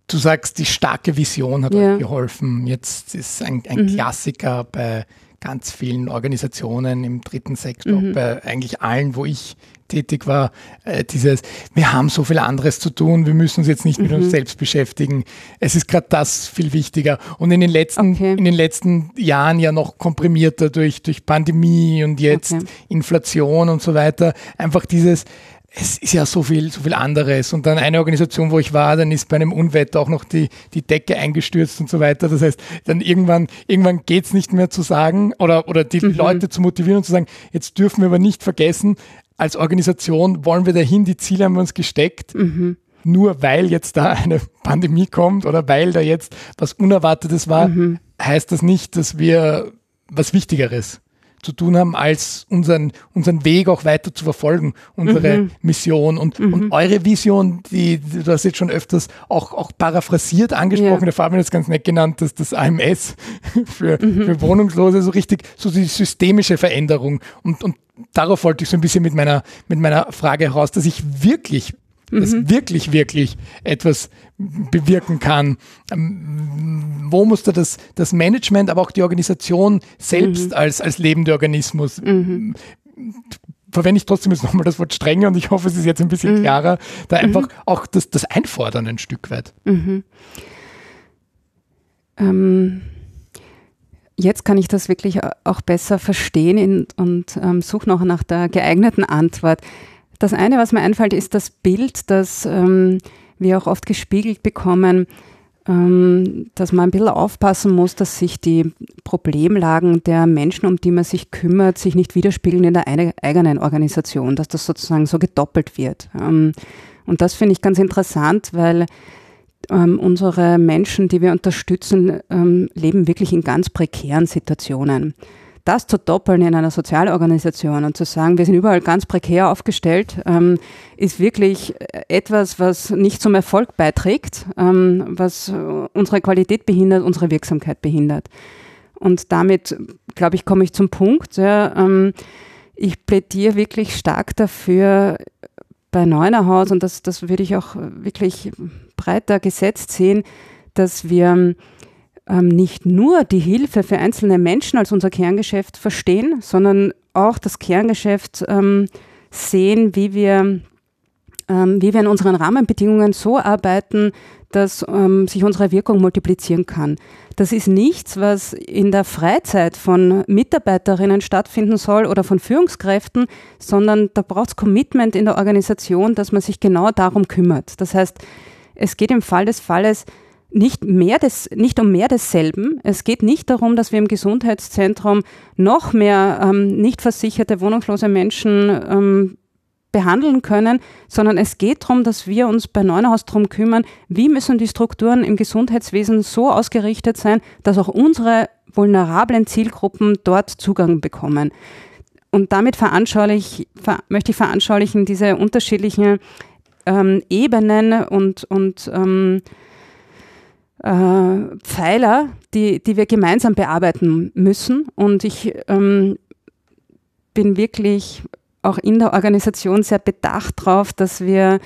Du sagst, die starke Vision hat ja. euch geholfen. Jetzt ist ein, ein mhm. Klassiker bei ganz vielen Organisationen im dritten Sektor, mhm. bei eigentlich allen, wo ich tätig war, äh, dieses, wir haben so viel anderes zu tun, wir müssen uns jetzt nicht mit uns mhm. selbst beschäftigen. Es ist gerade das viel wichtiger. Und in den letzten, okay. in den letzten Jahren ja noch komprimierter durch, durch Pandemie und jetzt okay. Inflation und so weiter. Einfach dieses, es ist ja so viel, so viel anderes. Und dann eine Organisation, wo ich war, dann ist bei einem Unwetter auch noch die, die Decke eingestürzt und so weiter. Das heißt, dann irgendwann, irgendwann geht's nicht mehr zu sagen oder, oder die mhm. Leute zu motivieren und zu sagen, jetzt dürfen wir aber nicht vergessen, als Organisation wollen wir dahin, die Ziele haben wir uns gesteckt. Mhm. Nur weil jetzt da eine Pandemie kommt oder weil da jetzt was Unerwartetes war, mhm. heißt das nicht, dass wir was Wichtigeres zu tun haben, als unseren, unseren Weg auch weiter zu verfolgen, unsere mhm. Mission und, mhm. und eure Vision, die, du hast jetzt schon öfters auch, auch paraphrasiert angesprochen, ja. der Fabian hat es ganz nett genannt, dass das AMS für, mhm. für Wohnungslose so richtig, so die systemische Veränderung und, und darauf wollte ich so ein bisschen mit meiner, mit meiner Frage heraus, dass ich wirklich das mhm. wirklich, wirklich etwas bewirken kann. Ähm, wo muss da das, das Management, aber auch die Organisation selbst mhm. als, als lebender Organismus mhm. verwende ich trotzdem jetzt nochmal das Wort strenge und ich hoffe, es ist jetzt ein bisschen mhm. klarer, da einfach mhm. auch das, das Einfordern ein Stück weit. Mhm. Ähm, jetzt kann ich das wirklich auch besser verstehen in, und ähm, suche noch nach der geeigneten Antwort. Das eine, was mir einfällt, ist das Bild, das ähm, wir auch oft gespiegelt bekommen, ähm, dass man ein bisschen aufpassen muss, dass sich die Problemlagen der Menschen, um die man sich kümmert, sich nicht widerspiegeln in der eigenen Organisation, dass das sozusagen so gedoppelt wird. Ähm, und das finde ich ganz interessant, weil ähm, unsere Menschen, die wir unterstützen, ähm, leben wirklich in ganz prekären Situationen das zu doppeln in einer Sozialorganisation und zu sagen, wir sind überall ganz prekär aufgestellt, ähm, ist wirklich etwas, was nicht zum Erfolg beiträgt, ähm, was unsere Qualität behindert, unsere Wirksamkeit behindert. Und damit, glaube ich, komme ich zum Punkt. Ja, ähm, ich plädiere wirklich stark dafür, bei Neunerhaus, und das, das würde ich auch wirklich breiter gesetzt sehen, dass wir ähm, nicht nur die Hilfe für einzelne Menschen als unser Kerngeschäft verstehen, sondern auch das Kerngeschäft ähm, sehen, wie wir, ähm, wie wir in unseren Rahmenbedingungen so arbeiten, dass ähm, sich unsere Wirkung multiplizieren kann. Das ist nichts, was in der Freizeit von Mitarbeiterinnen stattfinden soll oder von Führungskräften, sondern da braucht es Commitment in der Organisation, dass man sich genau darum kümmert. Das heißt, es geht im Fall des Falles nicht, mehr des, nicht um mehr desselben. Es geht nicht darum, dass wir im Gesundheitszentrum noch mehr ähm, nicht versicherte, wohnungslose Menschen ähm, behandeln können, sondern es geht darum, dass wir uns bei Neunerhaus darum kümmern, wie müssen die Strukturen im Gesundheitswesen so ausgerichtet sein, dass auch unsere vulnerablen Zielgruppen dort Zugang bekommen. Und damit veranschaulich, ver, möchte ich veranschaulichen diese unterschiedlichen ähm, Ebenen und, und ähm, äh, Pfeiler, die, die wir gemeinsam bearbeiten müssen. Und ich ähm, bin wirklich auch in der Organisation sehr bedacht darauf, dass wir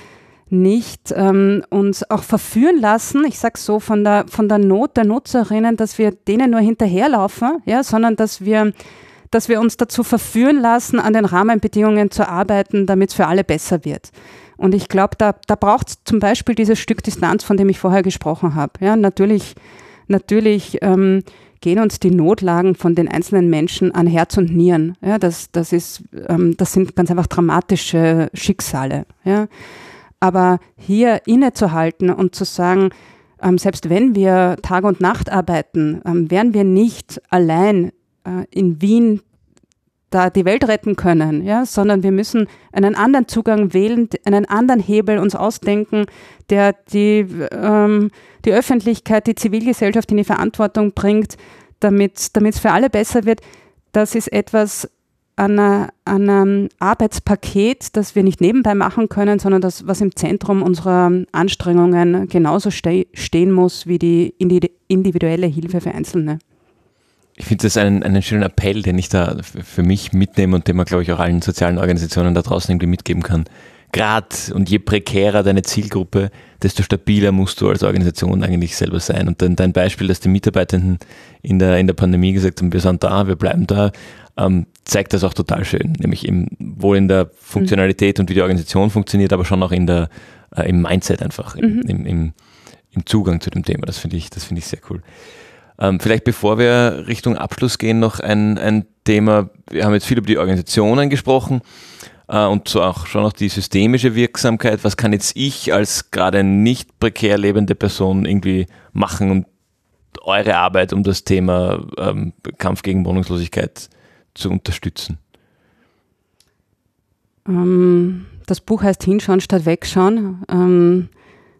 nicht ähm, uns auch verführen lassen, ich sage so, von der, von der Not der Nutzerinnen, dass wir denen nur hinterherlaufen, ja, sondern dass wir, dass wir uns dazu verführen lassen, an den Rahmenbedingungen zu arbeiten, damit es für alle besser wird. Und ich glaube, da, da braucht es zum Beispiel dieses Stück Distanz, von dem ich vorher gesprochen habe. Ja, natürlich, natürlich ähm, gehen uns die Notlagen von den einzelnen Menschen an Herz und Nieren. Ja, das, das, ist, ähm, das sind ganz einfach dramatische Schicksale. Ja. Aber hier innezuhalten und zu sagen, ähm, selbst wenn wir Tag und Nacht arbeiten, ähm, werden wir nicht allein äh, in Wien da die Welt retten können, ja, sondern wir müssen einen anderen Zugang wählen, einen anderen Hebel uns ausdenken, der die, ähm, die Öffentlichkeit, die Zivilgesellschaft in die Verantwortung bringt, damit es für alle besser wird. Das ist etwas an, an einem Arbeitspaket, das wir nicht nebenbei machen können, sondern das, was im Zentrum unserer Anstrengungen genauso ste stehen muss wie die individuelle Hilfe für Einzelne ich finde das einen, einen schönen Appell, den ich da für mich mitnehme und den man, glaube ich, auch allen sozialen Organisationen da draußen irgendwie mitgeben kann. Gerade und je prekärer deine Zielgruppe, desto stabiler musst du als Organisation eigentlich selber sein. Und dann dein Beispiel, dass die Mitarbeitenden in der, in der Pandemie gesagt haben, wir sind da, wir bleiben da, ähm, zeigt das auch total schön. Nämlich im, wohl in der Funktionalität mhm. und wie die Organisation funktioniert, aber schon auch in der, äh, im Mindset einfach, im, mhm. im, im, im Zugang zu dem Thema. Das finde ich, das finde ich sehr cool. Ähm, vielleicht bevor wir Richtung Abschluss gehen, noch ein, ein Thema. Wir haben jetzt viel über die Organisationen gesprochen äh, und so auch schon noch die systemische Wirksamkeit. Was kann jetzt ich als gerade nicht prekär lebende Person irgendwie machen, um eure Arbeit um das Thema ähm, Kampf gegen Wohnungslosigkeit zu unterstützen? Ähm, das Buch heißt Hinschauen statt Wegschauen. Ähm,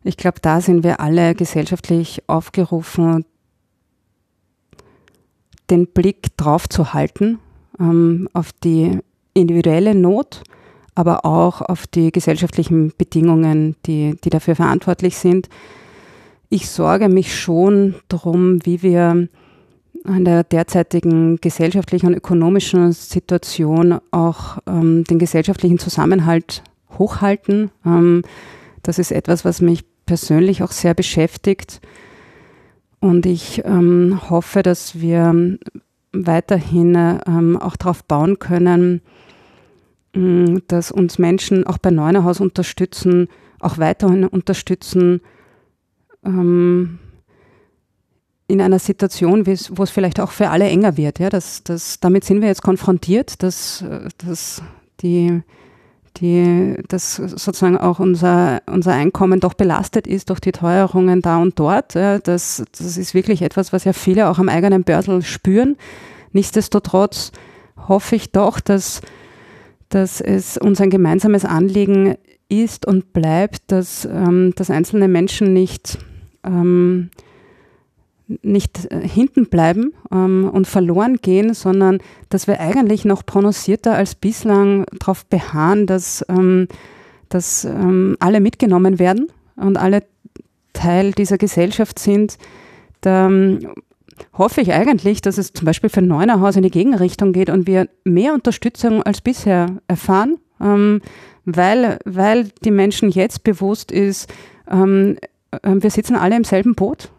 ich glaube, da sind wir alle gesellschaftlich aufgerufen, den Blick drauf zu halten, ähm, auf die individuelle Not, aber auch auf die gesellschaftlichen Bedingungen, die, die dafür verantwortlich sind. Ich sorge mich schon darum, wie wir an der derzeitigen gesellschaftlichen und ökonomischen Situation auch ähm, den gesellschaftlichen Zusammenhalt hochhalten. Ähm, das ist etwas, was mich persönlich auch sehr beschäftigt. Und ich ähm, hoffe, dass wir weiterhin ähm, auch darauf bauen können, äh, dass uns Menschen auch bei Neunerhaus unterstützen, auch weiterhin unterstützen, ähm, in einer Situation, wo es vielleicht auch für alle enger wird. Ja, das, das, damit sind wir jetzt konfrontiert, dass, äh, dass die die, dass sozusagen auch unser, unser Einkommen doch belastet ist durch die Teuerungen da und dort. Ja, das, das ist wirklich etwas, was ja viele auch am eigenen Börsel spüren. Nichtsdestotrotz hoffe ich doch, dass, dass es uns ein gemeinsames Anliegen ist und bleibt, dass, ähm, dass einzelne Menschen nicht ähm, nicht äh, hinten bleiben ähm, und verloren gehen, sondern dass wir eigentlich noch prononcierter als bislang darauf beharren, dass, ähm, dass ähm, alle mitgenommen werden und alle Teil dieser Gesellschaft sind. Da ähm, hoffe ich eigentlich, dass es zum Beispiel für Neunerhaus in die Gegenrichtung geht und wir mehr Unterstützung als bisher erfahren, ähm, weil, weil die Menschen jetzt bewusst ist, ähm, äh, wir sitzen alle im selben Boot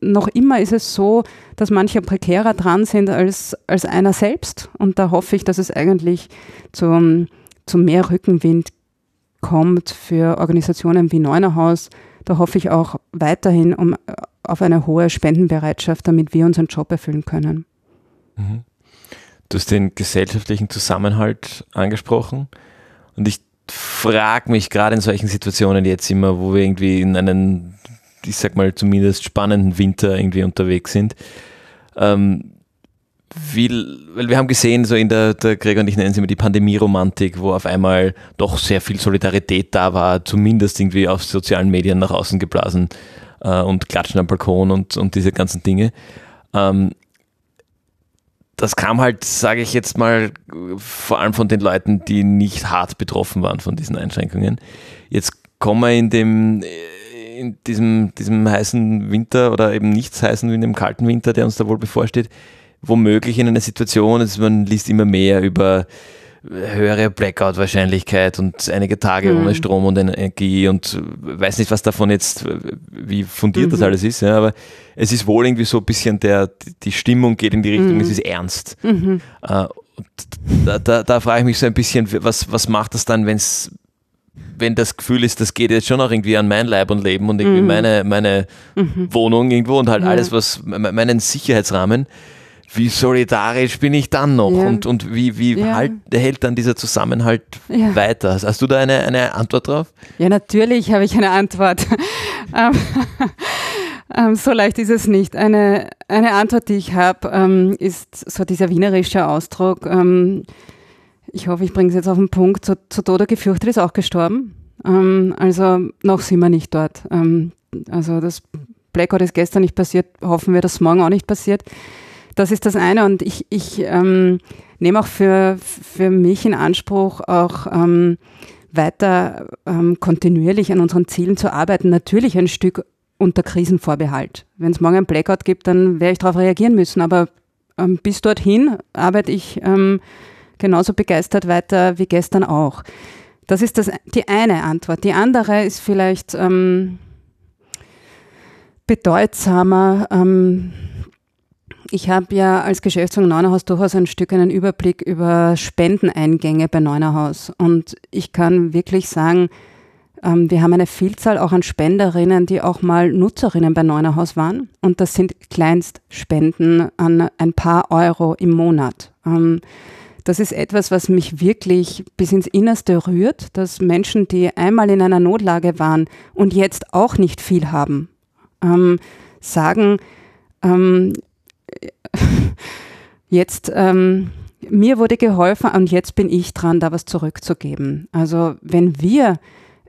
noch immer ist es so, dass manche prekärer dran sind als, als einer selbst. Und da hoffe ich, dass es eigentlich zum, zu mehr Rückenwind kommt für Organisationen wie Neunerhaus, da hoffe ich auch weiterhin um, auf eine hohe Spendenbereitschaft, damit wir unseren Job erfüllen können. Mhm. Du hast den gesellschaftlichen Zusammenhalt angesprochen und ich frage mich gerade in solchen Situationen jetzt immer, wo wir irgendwie in einen, ich sag mal, zumindest spannenden Winter irgendwie unterwegs sind. Ähm, wie, weil wir haben gesehen, so in der, der Gregor und ich nennen es immer die Pandemie-Romantik, wo auf einmal doch sehr viel Solidarität da war, zumindest irgendwie auf sozialen Medien nach außen geblasen äh, und Klatschen am Balkon und, und diese ganzen Dinge. Ähm, das kam halt, sage ich jetzt mal, vor allem von den Leuten, die nicht hart betroffen waren von diesen Einschränkungen. Jetzt kommen wir in dem in diesem, diesem heißen Winter oder eben nichts heißen wie in dem kalten Winter, der uns da wohl bevorsteht, womöglich in einer Situation, also man liest immer mehr über höhere Blackout-Wahrscheinlichkeit und einige Tage mhm. ohne Strom und Energie und weiß nicht, was davon jetzt, wie fundiert mhm. das alles ist, ja, aber es ist wohl irgendwie so ein bisschen der, die Stimmung geht in die Richtung, mhm. es ist ernst. Mhm. Äh, da, da, da frage ich mich so ein bisschen, was, was macht das dann, wenn es wenn das Gefühl ist, das geht jetzt schon auch irgendwie an mein Leib und Leben und irgendwie mhm. meine, meine mhm. Wohnung irgendwo und halt alles, was meinen Sicherheitsrahmen, wie solidarisch bin ich dann noch ja. und, und wie, wie ja. halt, hält dann dieser Zusammenhalt ja. weiter? Hast du da eine, eine Antwort drauf? Ja, natürlich habe ich eine Antwort. Ähm, ähm, so leicht ist es nicht. Eine, eine Antwort, die ich habe, ähm, ist so dieser wienerische Ausdruck. Ich hoffe, ich bringe es jetzt auf den Punkt. Zu, zu Tode gefürchtet ist auch gestorben. also noch sind wir nicht dort. also das Blackout ist gestern nicht passiert. Hoffen wir, dass morgen auch nicht passiert. Das ist das eine und ich, ich ähm, nehme auch für, für mich in Anspruch, auch ähm, weiter ähm, kontinuierlich an unseren Zielen zu arbeiten. Natürlich ein Stück unter Krisenvorbehalt. Wenn es morgen ein Blackout gibt, dann werde ich darauf reagieren müssen. Aber ähm, bis dorthin arbeite ich ähm, genauso begeistert weiter wie gestern auch. Das ist das, die eine Antwort. Die andere ist vielleicht ähm, bedeutsamer. Ähm, ich habe ja als Geschäftsführung Neunerhaus durchaus ein Stück einen Überblick über Spendeneingänge bei Neunerhaus. Und ich kann wirklich sagen, ähm, wir haben eine Vielzahl auch an Spenderinnen, die auch mal Nutzerinnen bei Neunerhaus waren. Und das sind Kleinstspenden an ein paar Euro im Monat. Ähm, das ist etwas, was mich wirklich bis ins Innerste rührt, dass Menschen, die einmal in einer Notlage waren und jetzt auch nicht viel haben, ähm, sagen, jetzt, ähm, mir wurde geholfen und jetzt bin ich dran, da was zurückzugeben. Also wenn wir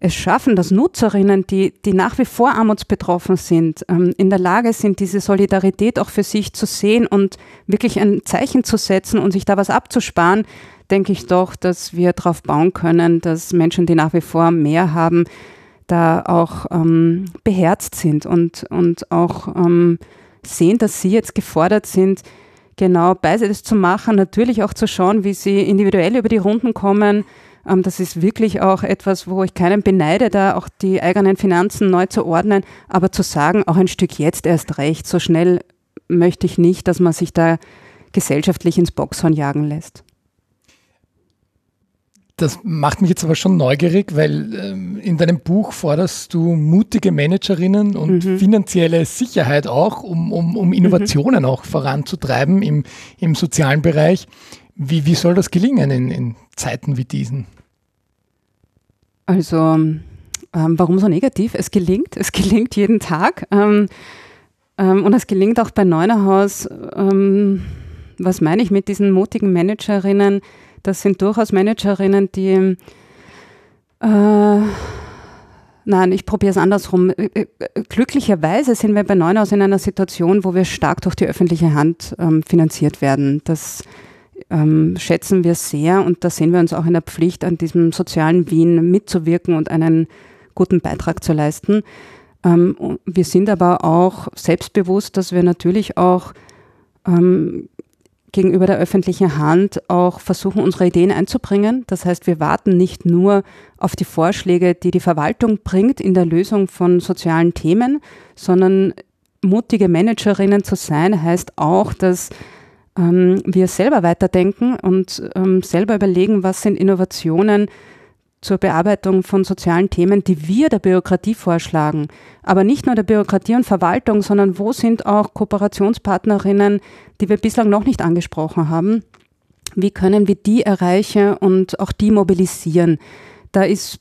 es schaffen, dass Nutzerinnen, die, die nach wie vor armutsbetroffen sind, ähm, in der Lage sind, diese Solidarität auch für sich zu sehen und wirklich ein Zeichen zu setzen und sich da was abzusparen, denke ich doch, dass wir darauf bauen können, dass Menschen, die nach wie vor mehr haben, da auch ähm, beherzt sind und, und auch ähm, sehen, dass sie jetzt gefordert sind, genau beides zu machen, natürlich auch zu schauen, wie sie individuell über die Runden kommen. Ähm, das ist wirklich auch etwas, wo ich keinen beneide, da auch die eigenen Finanzen neu zu ordnen, aber zu sagen, auch ein Stück jetzt erst recht, so schnell möchte ich nicht, dass man sich da gesellschaftlich ins Boxhorn jagen lässt. Das macht mich jetzt aber schon neugierig, weil ähm, in deinem Buch forderst du mutige Managerinnen und mhm. finanzielle Sicherheit auch, um, um, um Innovationen mhm. auch voranzutreiben im, im sozialen Bereich. Wie, wie soll das gelingen in, in Zeiten wie diesen? Also, ähm, warum so negativ? Es gelingt, es gelingt jeden Tag. Ähm, ähm, und es gelingt auch bei Neunerhaus. Ähm, was meine ich mit diesen mutigen Managerinnen? Das sind durchaus Managerinnen, die äh, Nein, ich probiere es andersrum. Äh, äh, glücklicherweise sind wir bei Neunaus in einer Situation, wo wir stark durch die öffentliche Hand ähm, finanziert werden. Das ähm, schätzen wir sehr und da sehen wir uns auch in der Pflicht, an diesem sozialen Wien mitzuwirken und einen guten Beitrag zu leisten. Ähm, wir sind aber auch selbstbewusst, dass wir natürlich auch ähm, gegenüber der öffentlichen Hand auch versuchen, unsere Ideen einzubringen. Das heißt, wir warten nicht nur auf die Vorschläge, die die Verwaltung bringt in der Lösung von sozialen Themen, sondern mutige Managerinnen zu sein, heißt auch, dass ähm, wir selber weiterdenken und ähm, selber überlegen, was sind Innovationen, zur Bearbeitung von sozialen Themen, die wir der Bürokratie vorschlagen. Aber nicht nur der Bürokratie und Verwaltung, sondern wo sind auch Kooperationspartnerinnen, die wir bislang noch nicht angesprochen haben? Wie können wir die erreichen und auch die mobilisieren? Da ist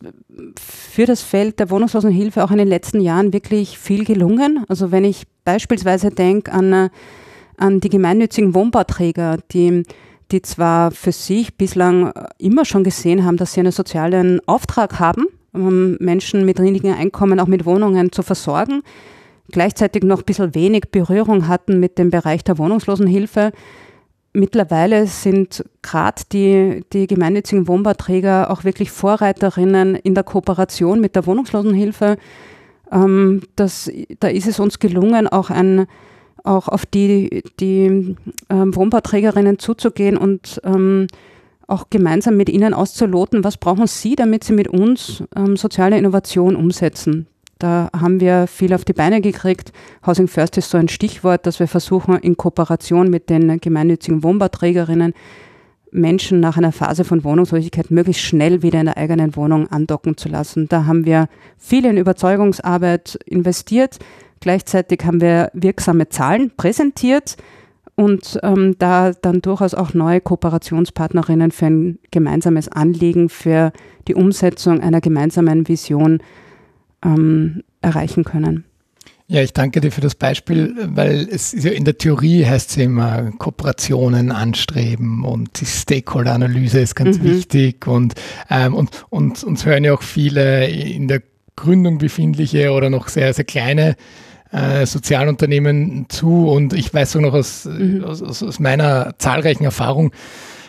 für das Feld der Wohnungslosenhilfe auch in den letzten Jahren wirklich viel gelungen. Also wenn ich beispielsweise denke an, an die gemeinnützigen Wohnbauträger, die die zwar für sich bislang immer schon gesehen haben, dass sie einen sozialen Auftrag haben, um Menschen mit niedrigen Einkommen auch mit Wohnungen zu versorgen, gleichzeitig noch ein bisschen wenig Berührung hatten mit dem Bereich der Wohnungslosenhilfe. Mittlerweile sind gerade die, die gemeinnützigen Wohnbauträger auch wirklich Vorreiterinnen in der Kooperation mit der Wohnungslosenhilfe. Ähm, das, da ist es uns gelungen, auch ein auch auf die, die ähm, Wohnbauträgerinnen zuzugehen und ähm, auch gemeinsam mit ihnen auszuloten, was brauchen sie, damit sie mit uns ähm, soziale Innovation umsetzen. Da haben wir viel auf die Beine gekriegt. Housing First ist so ein Stichwort, dass wir versuchen, in Kooperation mit den gemeinnützigen Wohnbauträgerinnen Menschen nach einer Phase von Wohnungslosigkeit möglichst schnell wieder in der eigenen Wohnung andocken zu lassen. Da haben wir viel in Überzeugungsarbeit investiert. Gleichzeitig haben wir wirksame Zahlen präsentiert und ähm, da dann durchaus auch neue Kooperationspartnerinnen für ein gemeinsames Anliegen, für die Umsetzung einer gemeinsamen Vision ähm, erreichen können. Ja, ich danke dir für das Beispiel, weil es ja in der Theorie heißt es immer Kooperationen anstreben und die Stakeholder-Analyse ist ganz mhm. wichtig und, ähm, und, und uns hören ja auch viele in der Gründung befindliche oder noch sehr, sehr kleine äh, Sozialunternehmen zu und ich weiß auch noch aus, mhm. aus, aus, meiner zahlreichen Erfahrung,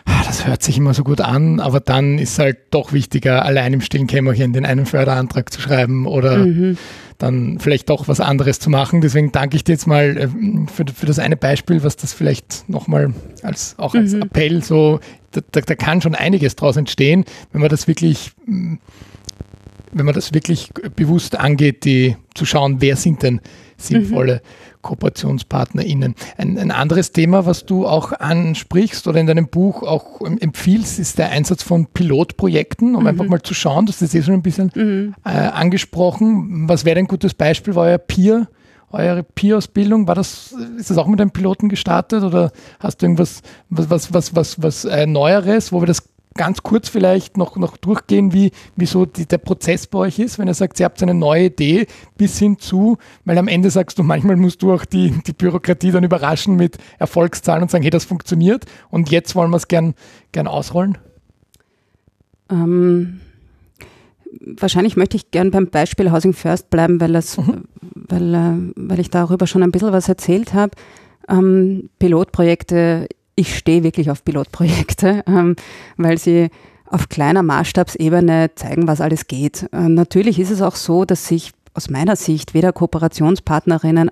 ah, das hört sich immer so gut an, aber dann ist halt doch wichtiger, allein im stillen Kämmerchen den einen Förderantrag zu schreiben oder mhm. dann vielleicht doch was anderes zu machen. Deswegen danke ich dir jetzt mal äh, für, für das eine Beispiel, was das vielleicht nochmal als, auch als mhm. Appell so, da, da, da kann schon einiges draus entstehen, wenn man das wirklich wenn man das wirklich bewusst angeht, die zu schauen, wer sind denn sinnvolle mhm. KooperationspartnerInnen. Ein, ein, anderes Thema, was du auch ansprichst oder in deinem Buch auch empfiehlst, ist der Einsatz von Pilotprojekten, um mhm. einfach mal zu schauen, das ist eh schon ein bisschen mhm. äh, angesprochen. Was wäre ein gutes Beispiel? War euer Peer, eure Peer-Ausbildung, war das, ist das auch mit einem Piloten gestartet oder hast du irgendwas, was, was, was, was, was äh, Neueres, wo wir das ganz kurz vielleicht noch, noch durchgehen, wie, wie so die, der Prozess bei euch ist, wenn ihr sagt, ihr habt eine neue Idee bis hin zu, weil am Ende sagst du, manchmal musst du auch die, die Bürokratie dann überraschen mit Erfolgszahlen und sagen, hey, das funktioniert und jetzt wollen wir es gern, gern ausrollen? Ähm, wahrscheinlich möchte ich gern beim Beispiel Housing First bleiben, weil, das, mhm. weil, äh, weil ich darüber schon ein bisschen was erzählt habe. Ähm, Pilotprojekte ich stehe wirklich auf Pilotprojekte, ähm, weil sie auf kleiner Maßstabsebene zeigen, was alles geht. Äh, natürlich ist es auch so, dass sich aus meiner Sicht weder Kooperationspartnerinnen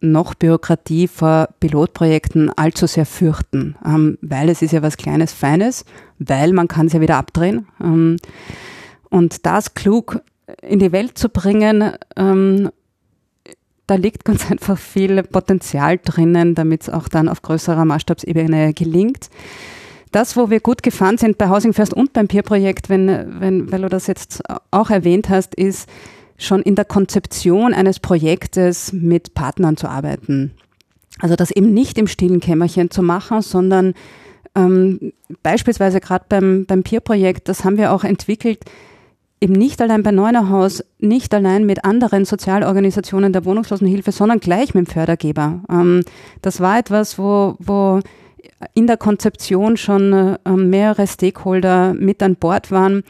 noch Bürokratie vor Pilotprojekten allzu sehr fürchten, ähm, weil es ist ja was Kleines, Feines, weil man kann es ja wieder abdrehen. Ähm, und das klug in die Welt zu bringen da liegt ganz einfach viel Potenzial drinnen, damit es auch dann auf größerer Maßstabsebene gelingt. Das, wo wir gut gefahren sind bei Housing First und beim Peer-Projekt, wenn, wenn, weil du das jetzt auch erwähnt hast, ist schon in der Konzeption eines Projektes mit Partnern zu arbeiten. Also das eben nicht im stillen Kämmerchen zu machen, sondern ähm, beispielsweise gerade beim, beim Peer-Projekt, das haben wir auch entwickelt, eben nicht allein bei Neunerhaus, nicht allein mit anderen Sozialorganisationen der Wohnungslosenhilfe, sondern gleich mit dem Fördergeber. Ähm, das war etwas, wo, wo in der Konzeption schon äh, mehrere Stakeholder mit an Bord waren.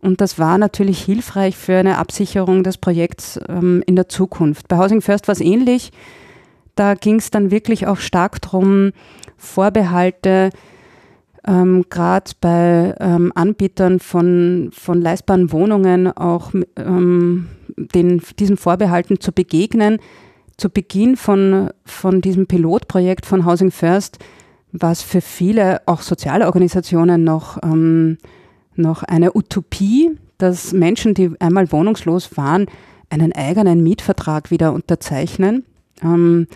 Und das war natürlich hilfreich für eine Absicherung des Projekts ähm, in der Zukunft. Bei Housing First war es ähnlich. Da ging es dann wirklich auch stark darum, Vorbehalte ähm, gerade bei ähm, Anbietern von, von leistbaren Wohnungen auch ähm, den, diesen Vorbehalten zu begegnen. Zu Beginn von, von diesem Pilotprojekt von Housing First war es für viele, auch soziale Organisationen, noch, ähm, noch eine Utopie, dass Menschen, die einmal wohnungslos waren, einen eigenen Mietvertrag wieder unterzeichnen. Ähm,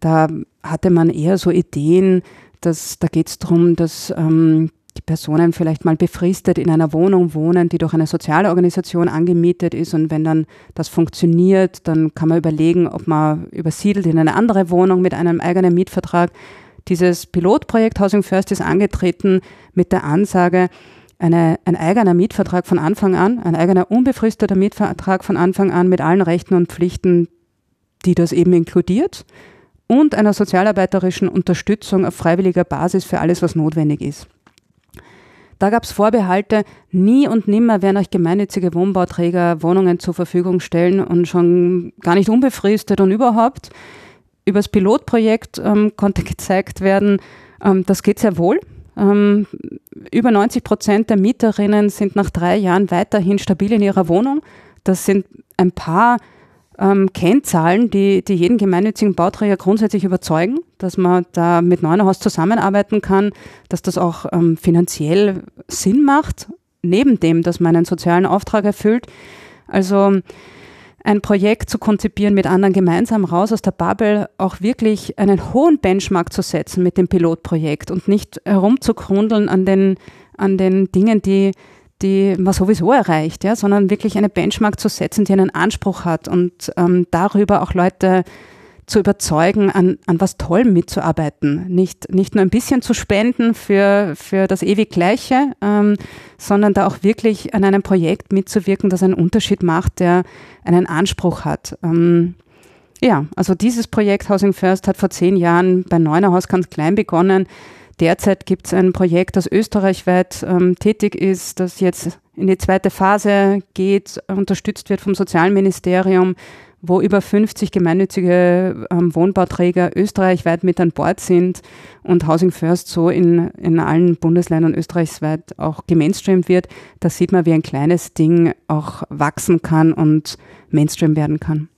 da hatte man eher so Ideen, dass, da geht es darum, dass ähm, die Personen vielleicht mal befristet in einer Wohnung wohnen, die durch eine soziale Organisation angemietet ist. Und wenn dann das funktioniert, dann kann man überlegen, ob man übersiedelt in eine andere Wohnung mit einem eigenen Mietvertrag. Dieses Pilotprojekt Housing First ist angetreten mit der Ansage, eine, ein eigener Mietvertrag von Anfang an, ein eigener unbefristeter Mietvertrag von Anfang an mit allen Rechten und Pflichten, die das eben inkludiert und einer sozialarbeiterischen Unterstützung auf freiwilliger Basis für alles, was notwendig ist. Da gab es Vorbehalte, nie und nimmer werden euch gemeinnützige Wohnbauträger Wohnungen zur Verfügung stellen und schon gar nicht unbefristet und überhaupt. Übers Pilotprojekt ähm, konnte gezeigt werden, ähm, das geht sehr wohl. Ähm, über 90 Prozent der Mieterinnen sind nach drei Jahren weiterhin stabil in ihrer Wohnung. Das sind ein paar ähm, Kennzahlen, die, die jeden gemeinnützigen Bauträger grundsätzlich überzeugen, dass man da mit Neunerhaus zusammenarbeiten kann, dass das auch ähm, finanziell Sinn macht, neben dem, dass man einen sozialen Auftrag erfüllt. Also ein Projekt zu konzipieren, mit anderen gemeinsam raus aus der Bubble, auch wirklich einen hohen Benchmark zu setzen mit dem Pilotprojekt und nicht herumzukrundeln an den, an den Dingen, die die man sowieso erreicht, ja, sondern wirklich eine Benchmark zu setzen, die einen Anspruch hat und ähm, darüber auch Leute zu überzeugen, an, an was Tollem mitzuarbeiten. Nicht, nicht nur ein bisschen zu spenden für, für das ewig Gleiche, ähm, sondern da auch wirklich an einem Projekt mitzuwirken, das einen Unterschied macht, der einen Anspruch hat. Ähm, ja, also dieses Projekt Housing First hat vor zehn Jahren bei Neunerhaus ganz klein begonnen. Derzeit gibt es ein Projekt, das österreichweit ähm, tätig ist, das jetzt in die zweite Phase geht, unterstützt wird vom Sozialministerium, wo über 50 gemeinnützige ähm, Wohnbauträger österreichweit mit an Bord sind und Housing First so in, in allen Bundesländern österreichsweit auch gemainstreamt wird. Da sieht man, wie ein kleines Ding auch wachsen kann und Mainstream werden kann.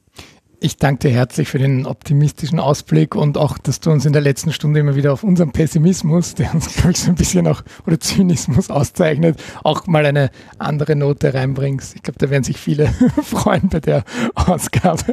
Ich danke dir herzlich für den optimistischen Ausblick und auch, dass du uns in der letzten Stunde immer wieder auf unseren Pessimismus, der uns, glaube ich, so ein bisschen auch, oder Zynismus auszeichnet, auch mal eine andere Note reinbringst. Ich glaube, da werden sich viele freuen bei der Ausgabe.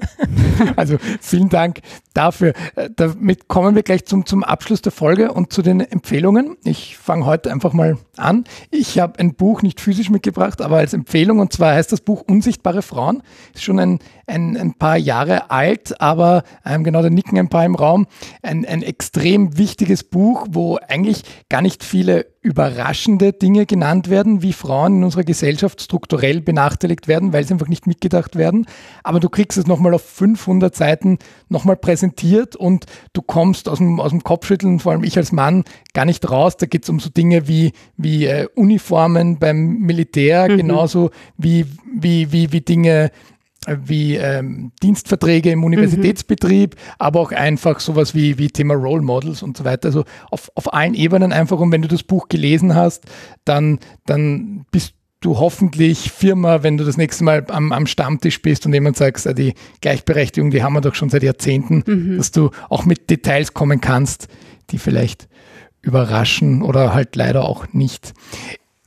Also vielen Dank dafür. Äh, damit kommen wir gleich zum, zum Abschluss der Folge und zu den Empfehlungen. Ich fange heute einfach mal an. Ich habe ein Buch nicht physisch mitgebracht, aber als Empfehlung und zwar heißt das Buch Unsichtbare Frauen. Ist schon ein, ein, ein paar Jahre alt, aber ähm, genau, da nicken ein paar im Raum. Ein, ein extrem wichtiges Buch, wo eigentlich gar nicht viele überraschende Dinge genannt werden, wie Frauen in unserer Gesellschaft strukturell benachteiligt werden, weil sie einfach nicht mitgedacht werden. Aber du kriegst es nochmal auf 500 Seiten nochmal präsentiert und du kommst aus dem, aus dem Kopfschütteln, vor allem ich als Mann, gar nicht raus. Da geht es um so Dinge wie, wie äh, Uniformen beim Militär, mhm. genauso wie, wie, wie, wie Dinge wie ähm, Dienstverträge im Universitätsbetrieb, mhm. aber auch einfach sowas wie, wie Thema Role Models und so weiter. Also auf, auf allen Ebenen einfach. Und wenn du das Buch gelesen hast, dann, dann bist du hoffentlich Firma, wenn du das nächste Mal am, am Stammtisch bist und jemand sagst, ah, die Gleichberechtigung, die haben wir doch schon seit Jahrzehnten, mhm. dass du auch mit Details kommen kannst, die vielleicht überraschen oder halt leider auch nicht.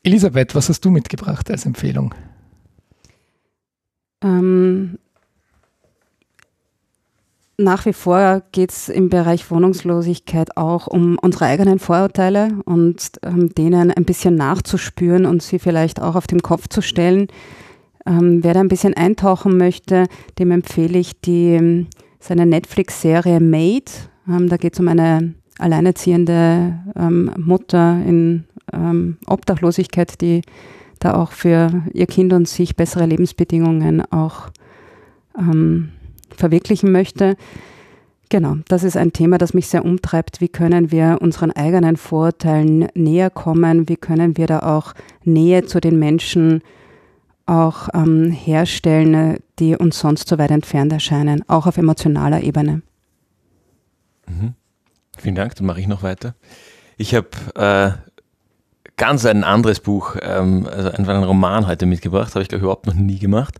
Elisabeth, was hast du mitgebracht als Empfehlung? Ähm, nach wie vor geht es im Bereich Wohnungslosigkeit auch um unsere eigenen Vorurteile und ähm, denen ein bisschen nachzuspüren und sie vielleicht auch auf den Kopf zu stellen. Ähm, wer da ein bisschen eintauchen möchte, dem empfehle ich die, seine Netflix-Serie Made. Ähm, da geht es um eine alleinerziehende ähm, Mutter in ähm, Obdachlosigkeit, die da auch für ihr Kind und sich bessere Lebensbedingungen auch ähm, verwirklichen möchte. Genau, das ist ein Thema, das mich sehr umtreibt. Wie können wir unseren eigenen Vorurteilen näher kommen? Wie können wir da auch Nähe zu den Menschen auch ähm, herstellen, die uns sonst so weit entfernt erscheinen, auch auf emotionaler Ebene? Mhm. Vielen Dank, dann mache ich noch weiter. Ich habe äh, ganz ein anderes Buch, ähm, also einfach einen Roman heute mitgebracht, habe ich glaube ich überhaupt noch nie gemacht.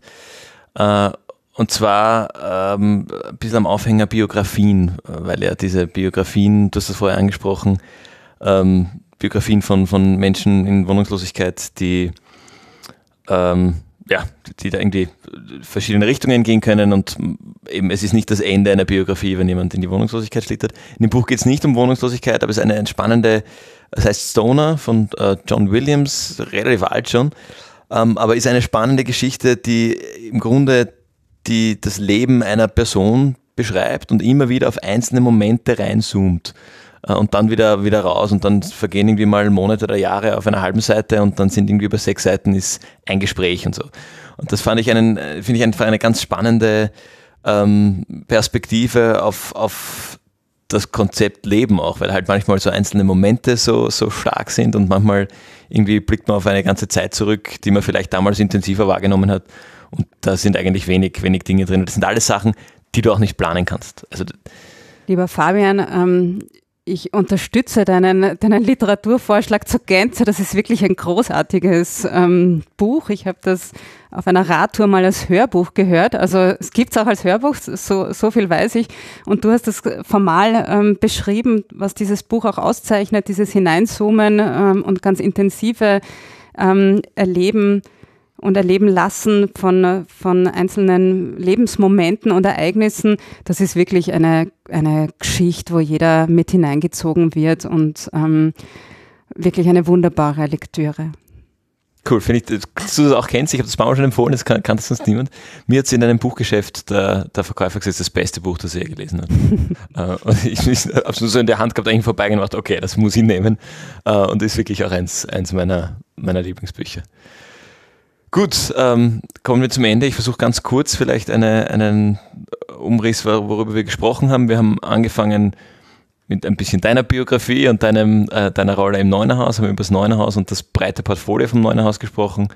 Äh, und zwar ähm, ein bisschen am Aufhänger Biografien, weil ja diese Biografien, du hast das vorher angesprochen, ähm, Biografien von, von Menschen in Wohnungslosigkeit, die ähm, ja, die da irgendwie verschiedene Richtungen gehen können und eben es ist nicht das Ende einer Biografie, wenn jemand in die Wohnungslosigkeit schlittert. In dem Buch geht es nicht um Wohnungslosigkeit, aber es ist eine entspannende, das heißt Stoner von äh, John Williams, relativ alt schon, ähm, aber ist eine spannende Geschichte, die im Grunde die das Leben einer Person beschreibt und immer wieder auf einzelne Momente reinzoomt und dann wieder, wieder raus und dann vergehen irgendwie mal Monate oder Jahre auf einer halben Seite und dann sind irgendwie über sechs Seiten ist ein Gespräch und so. Und das fand ich einen, äh, finde ich einfach eine ganz spannende ähm, Perspektive auf, auf das Konzept Leben auch, weil halt manchmal so einzelne Momente so, so stark sind und manchmal irgendwie blickt man auf eine ganze Zeit zurück, die man vielleicht damals intensiver wahrgenommen hat. Und da sind eigentlich wenig, wenig Dinge drin. Das sind alles Sachen, die du auch nicht planen kannst. Also, Lieber Fabian, ähm, ich unterstütze deinen, deinen Literaturvorschlag zur Gänze. Das ist wirklich ein großartiges ähm, Buch. Ich habe das auf einer Radtour mal als Hörbuch gehört. Also es gibt es auch als Hörbuch, so, so viel weiß ich. Und du hast das formal ähm, beschrieben, was dieses Buch auch auszeichnet, dieses Hineinzoomen ähm, und ganz intensive ähm, Erleben und erleben lassen von, von einzelnen Lebensmomenten und Ereignissen, das ist wirklich eine, eine Geschichte, wo jeder mit hineingezogen wird und ähm, wirklich eine wunderbare Lektüre. Cool, finde ich, dass du das auch kennst. Ich habe das mal schon empfohlen, das kann, kann das sonst niemand. Mir hat es in einem Buchgeschäft der, der Verkäufer gesagt, das ist das beste Buch, das er je gelesen hat. Äh, und ich, ich habe es nur so in der Hand gehabt, eigentlich vorbeigehen und okay, das muss ich nehmen. Uh, und ist wirklich auch eins, eins meiner, meiner Lieblingsbücher. Gut, ähm, kommen wir zum Ende. Ich versuche ganz kurz vielleicht eine, einen Umriss, worüber wir gesprochen haben. Wir haben angefangen mit ein bisschen deiner Biografie und deinem, äh, deiner Rolle im Neunerhaus, haben über das Neunerhaus und das breite Portfolio vom Neunerhaus gesprochen,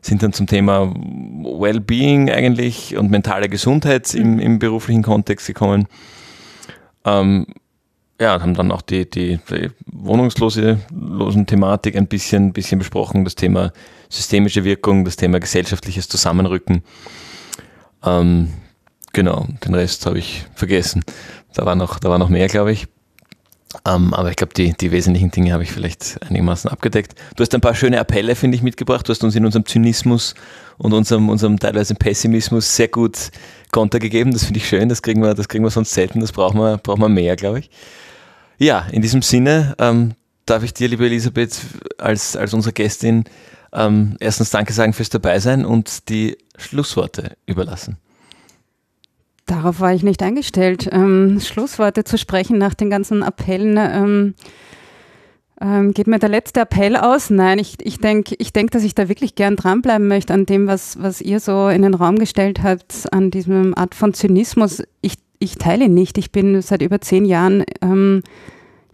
sind dann zum Thema Wellbeing eigentlich und mentale Gesundheit im, im beruflichen Kontext gekommen. Ähm, ja, haben dann auch die, die, die wohnungslose Thematik ein bisschen, bisschen besprochen, das Thema systemische Wirkung, das Thema gesellschaftliches Zusammenrücken. Ähm, genau, den Rest habe ich vergessen. Da war noch, da war noch mehr, glaube ich. Ähm, aber ich glaube, die, die wesentlichen Dinge habe ich vielleicht einigermaßen abgedeckt. Du hast ein paar schöne Appelle, finde ich, mitgebracht. Du hast uns in unserem Zynismus und unserem, unserem teilweise Pessimismus sehr gut Konter gegeben. Das finde ich schön. Das kriegen wir, das kriegen wir sonst selten. Das brauchen wir, brauchen wir mehr, glaube ich. Ja, in diesem Sinne ähm, darf ich dir, liebe Elisabeth, als, als unsere Gästin ähm, erstens Danke sagen fürs Dabeisein und die Schlussworte überlassen. Darauf war ich nicht eingestellt, ähm, Schlussworte zu sprechen nach den ganzen Appellen. Ähm, ähm, geht mir der letzte Appell aus? Nein, ich, ich denke, ich denk, dass ich da wirklich gern dranbleiben möchte an dem, was, was ihr so in den Raum gestellt habt, an diesem Art von Zynismus. Ich, ich teile ihn nicht. Ich bin seit über zehn Jahren ähm,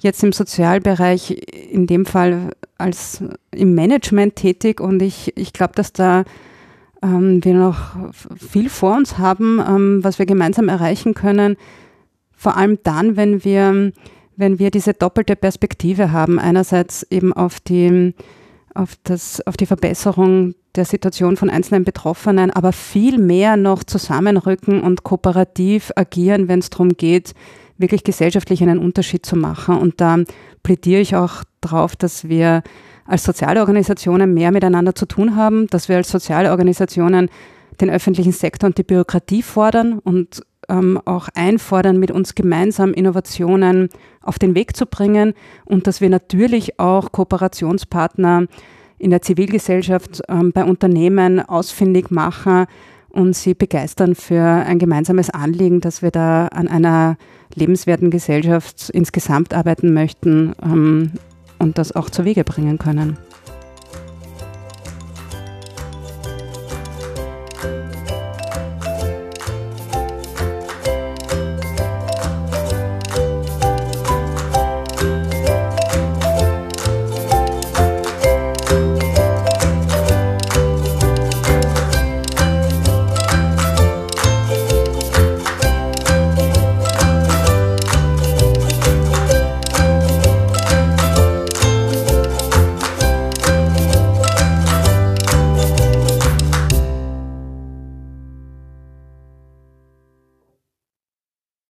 jetzt im Sozialbereich, in dem Fall als im Management tätig und ich, ich glaube, dass da ähm, wir noch viel vor uns haben, ähm, was wir gemeinsam erreichen können. Vor allem dann, wenn wir, wenn wir diese doppelte Perspektive haben. Einerseits eben auf die, auf das, auf die Verbesserung der Situation von einzelnen Betroffenen, aber viel mehr noch zusammenrücken und kooperativ agieren, wenn es darum geht, wirklich gesellschaftlich einen Unterschied zu machen. Und da plädiere ich auch darauf, dass wir als soziale Organisationen mehr miteinander zu tun haben, dass wir als soziale Organisationen den öffentlichen Sektor und die Bürokratie fordern und ähm, auch einfordern, mit uns gemeinsam Innovationen auf den Weg zu bringen und dass wir natürlich auch Kooperationspartner in der Zivilgesellschaft ähm, bei Unternehmen ausfindig machen und sie begeistern für ein gemeinsames Anliegen, dass wir da an einer lebenswerten Gesellschaft insgesamt arbeiten möchten ähm, und das auch zu Wege bringen können.